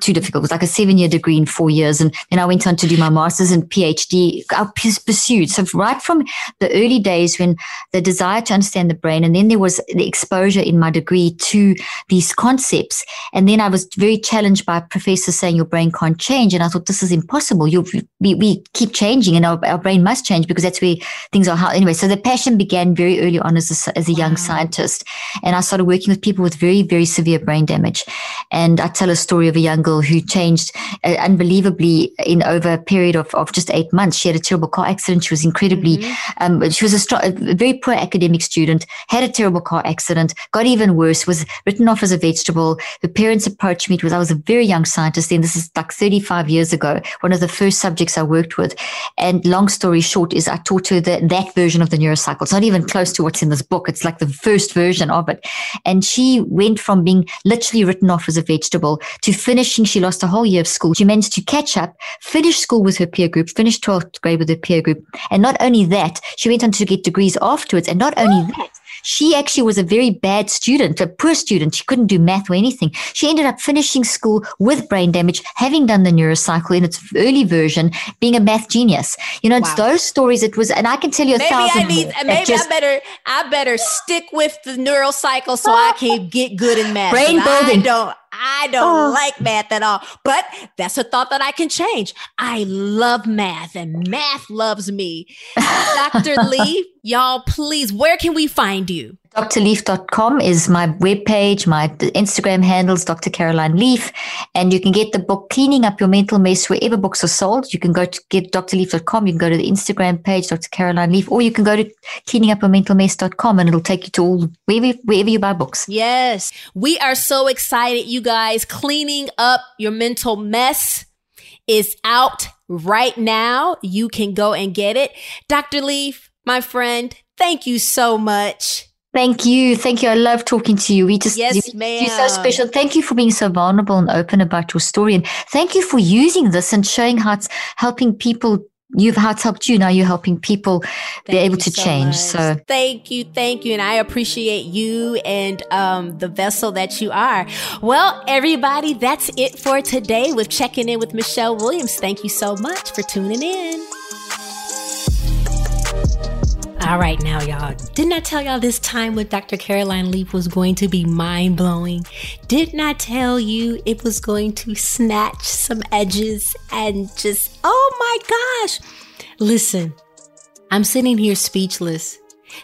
S4: too difficult. It was like a seven year degree in four years. And then I went on to do my master's and PhD. I pursued. So right from the early days when the desire to understand the brain, and then there was the exposure in my degree to these concepts. And then I was very challenged by professors saying your brain can't change. And I thought this is impossible. You we, we keep changing and our, our brain must change because that's where things are. How, anyway, so the passion began very early on as a, as a young wow. scientist. And I started working with people with very, very severe brain damage. And I tell a story of a young young girl who changed uh, unbelievably in over a period of, of just eight months. She had a terrible car accident. She was incredibly, mm-hmm. um, she was a, a, very poor academic student, had a terrible car accident, got even worse, was written off as a vegetable. Her parents approached me. It was, I was a very young scientist then. This is like 35 years ago, one of the first subjects I worked with. And long story short is I taught her the, that version of the neurocycle. It's not even close to what's in this book. It's like the first version of it. And she went from being literally written off as a vegetable to finish she lost a whole year of school. She managed to catch up, finish school with her peer group, finish 12th grade with her peer group. And not only that, she went on to get degrees afterwards. And not only that, she actually was a very bad student, a poor student. She couldn't do math or anything. She ended up finishing school with brain damage, having done the neurocycle in its early version, being a math genius. You know, wow. it's those stories. It was, and I can tell you a
S3: maybe
S4: thousand.
S3: Uh, I need, maybe just, I better, I better stick with the neurocycle so I can get good in math.
S4: Brain building.
S3: I don't, I don't oh. like math at all. But that's a thought that I can change. I love math and math loves me. Dr. Lee, y'all, please, where can we find you?
S4: drleaf.com is my webpage. My Instagram handles Dr. Caroline Leaf. And you can get the book Cleaning Up Your Mental Mess wherever books are sold. You can go to get drleaf.com. You can go to the Instagram page, Dr. Caroline Leaf, or you can go to cleaningupyourmentalmess.com and it'll take you to all wherever, wherever you buy books.
S3: Yes. We are so excited, you guys. Cleaning Up Your Mental Mess is out right now. You can go and get it. Dr. Leaf, my friend, thank you so much.
S4: Thank you. Thank you. I love talking to you. We just,
S3: yes,
S4: you, you're so special. Thank you for being so vulnerable and open about your story. And thank you for using this and showing how it's helping people you've how it's helped you now you're helping people thank be able to so change much. so
S3: thank you thank you and i appreciate you and um, the vessel that you are well everybody that's it for today with checking in with michelle williams thank you so much for tuning in All right, now, y'all. Didn't I tell y'all this time with Dr. Caroline Leaf was going to be mind blowing? Didn't I tell you it was going to snatch some edges and just, oh my gosh? Listen, I'm sitting here speechless.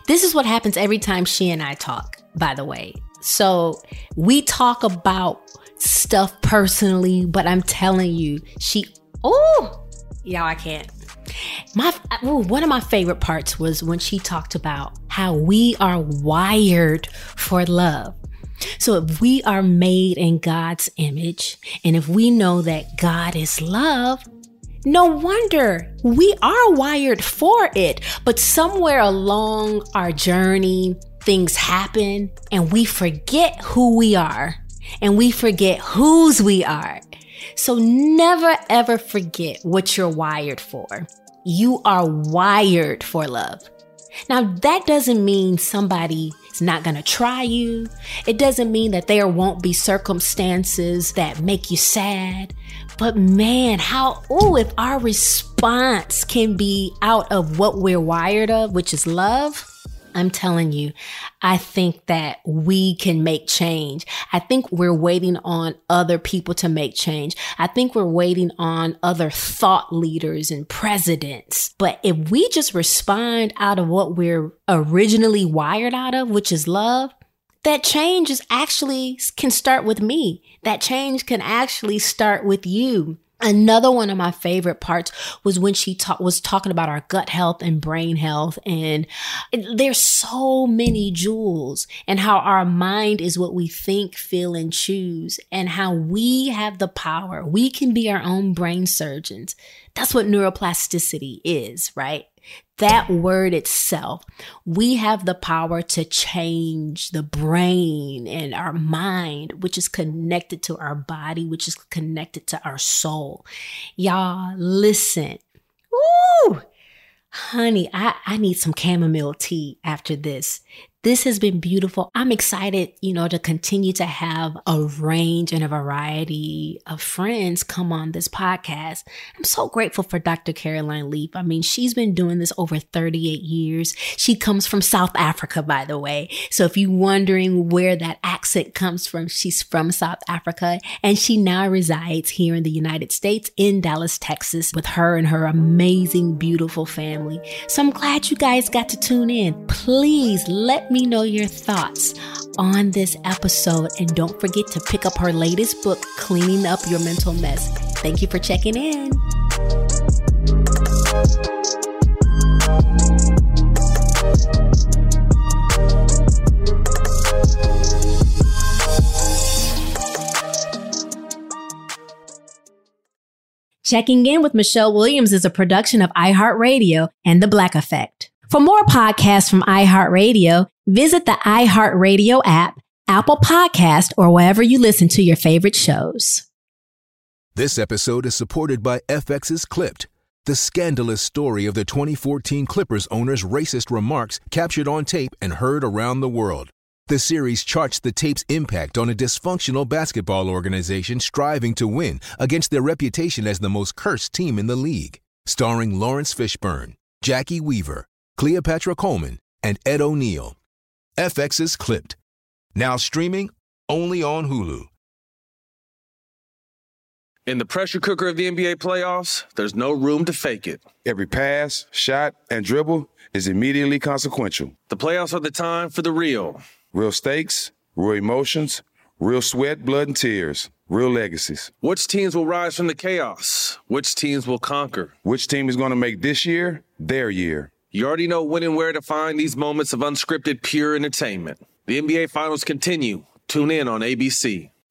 S3: This is what happens every time she and I talk, by the way. So we talk about stuff personally, but I'm telling you, she, oh, y'all, I can't. My ooh, one of my favorite parts was when she talked about how we are wired for love. So if we are made in God's image, and if we know that God is love, no wonder we are wired for it. But somewhere along our journey, things happen and we forget who we are and we forget whose we are. So never ever forget what you're wired for. You are wired for love. Now, that doesn't mean somebody is not going to try you. It doesn't mean that there won't be circumstances that make you sad. But man, how, oh, if our response can be out of what we're wired of, which is love, I'm telling you, I think that we can make change. I think we're waiting on other people to make change. I think we're waiting on other thought leaders and presidents. But if we just respond out of what we're originally wired out of, which is love, that change is actually can start with me. That change can actually start with you. Another one of my favorite parts was when she ta- was talking about our gut health and brain health. And there's so many jewels and how our mind is what we think, feel, and choose and how we have the power. We can be our own brain surgeons. That's what neuroplasticity is, right? That word itself, we have the power to change the brain and our mind, which is connected to our body, which is connected to our soul. Y'all, listen. Ooh, honey, I, I need some chamomile tea after this. This has been beautiful. I'm excited, you know, to continue to have a range and a variety of friends come on this podcast. I'm so grateful for Dr. Caroline Leaf. I mean, she's been doing this over 38 years. She comes from South Africa, by the way. So if you're wondering where that accent comes from, she's from South Africa and she now resides here in the United States in Dallas, Texas with her and her amazing, beautiful family. So I'm glad you guys got to tune in. Please let me me know your thoughts on this episode. And don't forget to pick up her latest book, Cleaning Up Your Mental Mess. Thank you for checking in. Checking in with Michelle Williams is a production of iHeartRadio and The Black Effect. For more podcasts from iHeartRadio, visit the iHeartRadio app, Apple Podcast, or wherever you listen to your favorite shows.
S10: This episode is supported by FX's Clipped, the scandalous story of the 2014 Clippers owner's racist remarks captured on tape and heard around the world. The series charts the tape's impact on a dysfunctional basketball organization striving to win against their reputation as the most cursed team in the league. Starring Laurence Fishburne, Jacki Weaver, Cleopatra Coleman, and Ed O'Neill. FX's Clipped. Now streaming only on Hulu.
S5: In the pressure cooker of the NBA playoffs, there's no room to fake it.
S6: Every pass, shot, and dribble is immediately consequential.
S5: The playoffs are the time for the real.
S6: Real stakes, real emotions, real sweat, blood, and tears, real legacies.
S5: Which teams will rise from the chaos? Which teams will conquer?
S6: Which team is going to make this year their year?
S5: You already know when and where to find these moments of unscripted, pure entertainment. The NBA Finals continue. Tune in on ABC.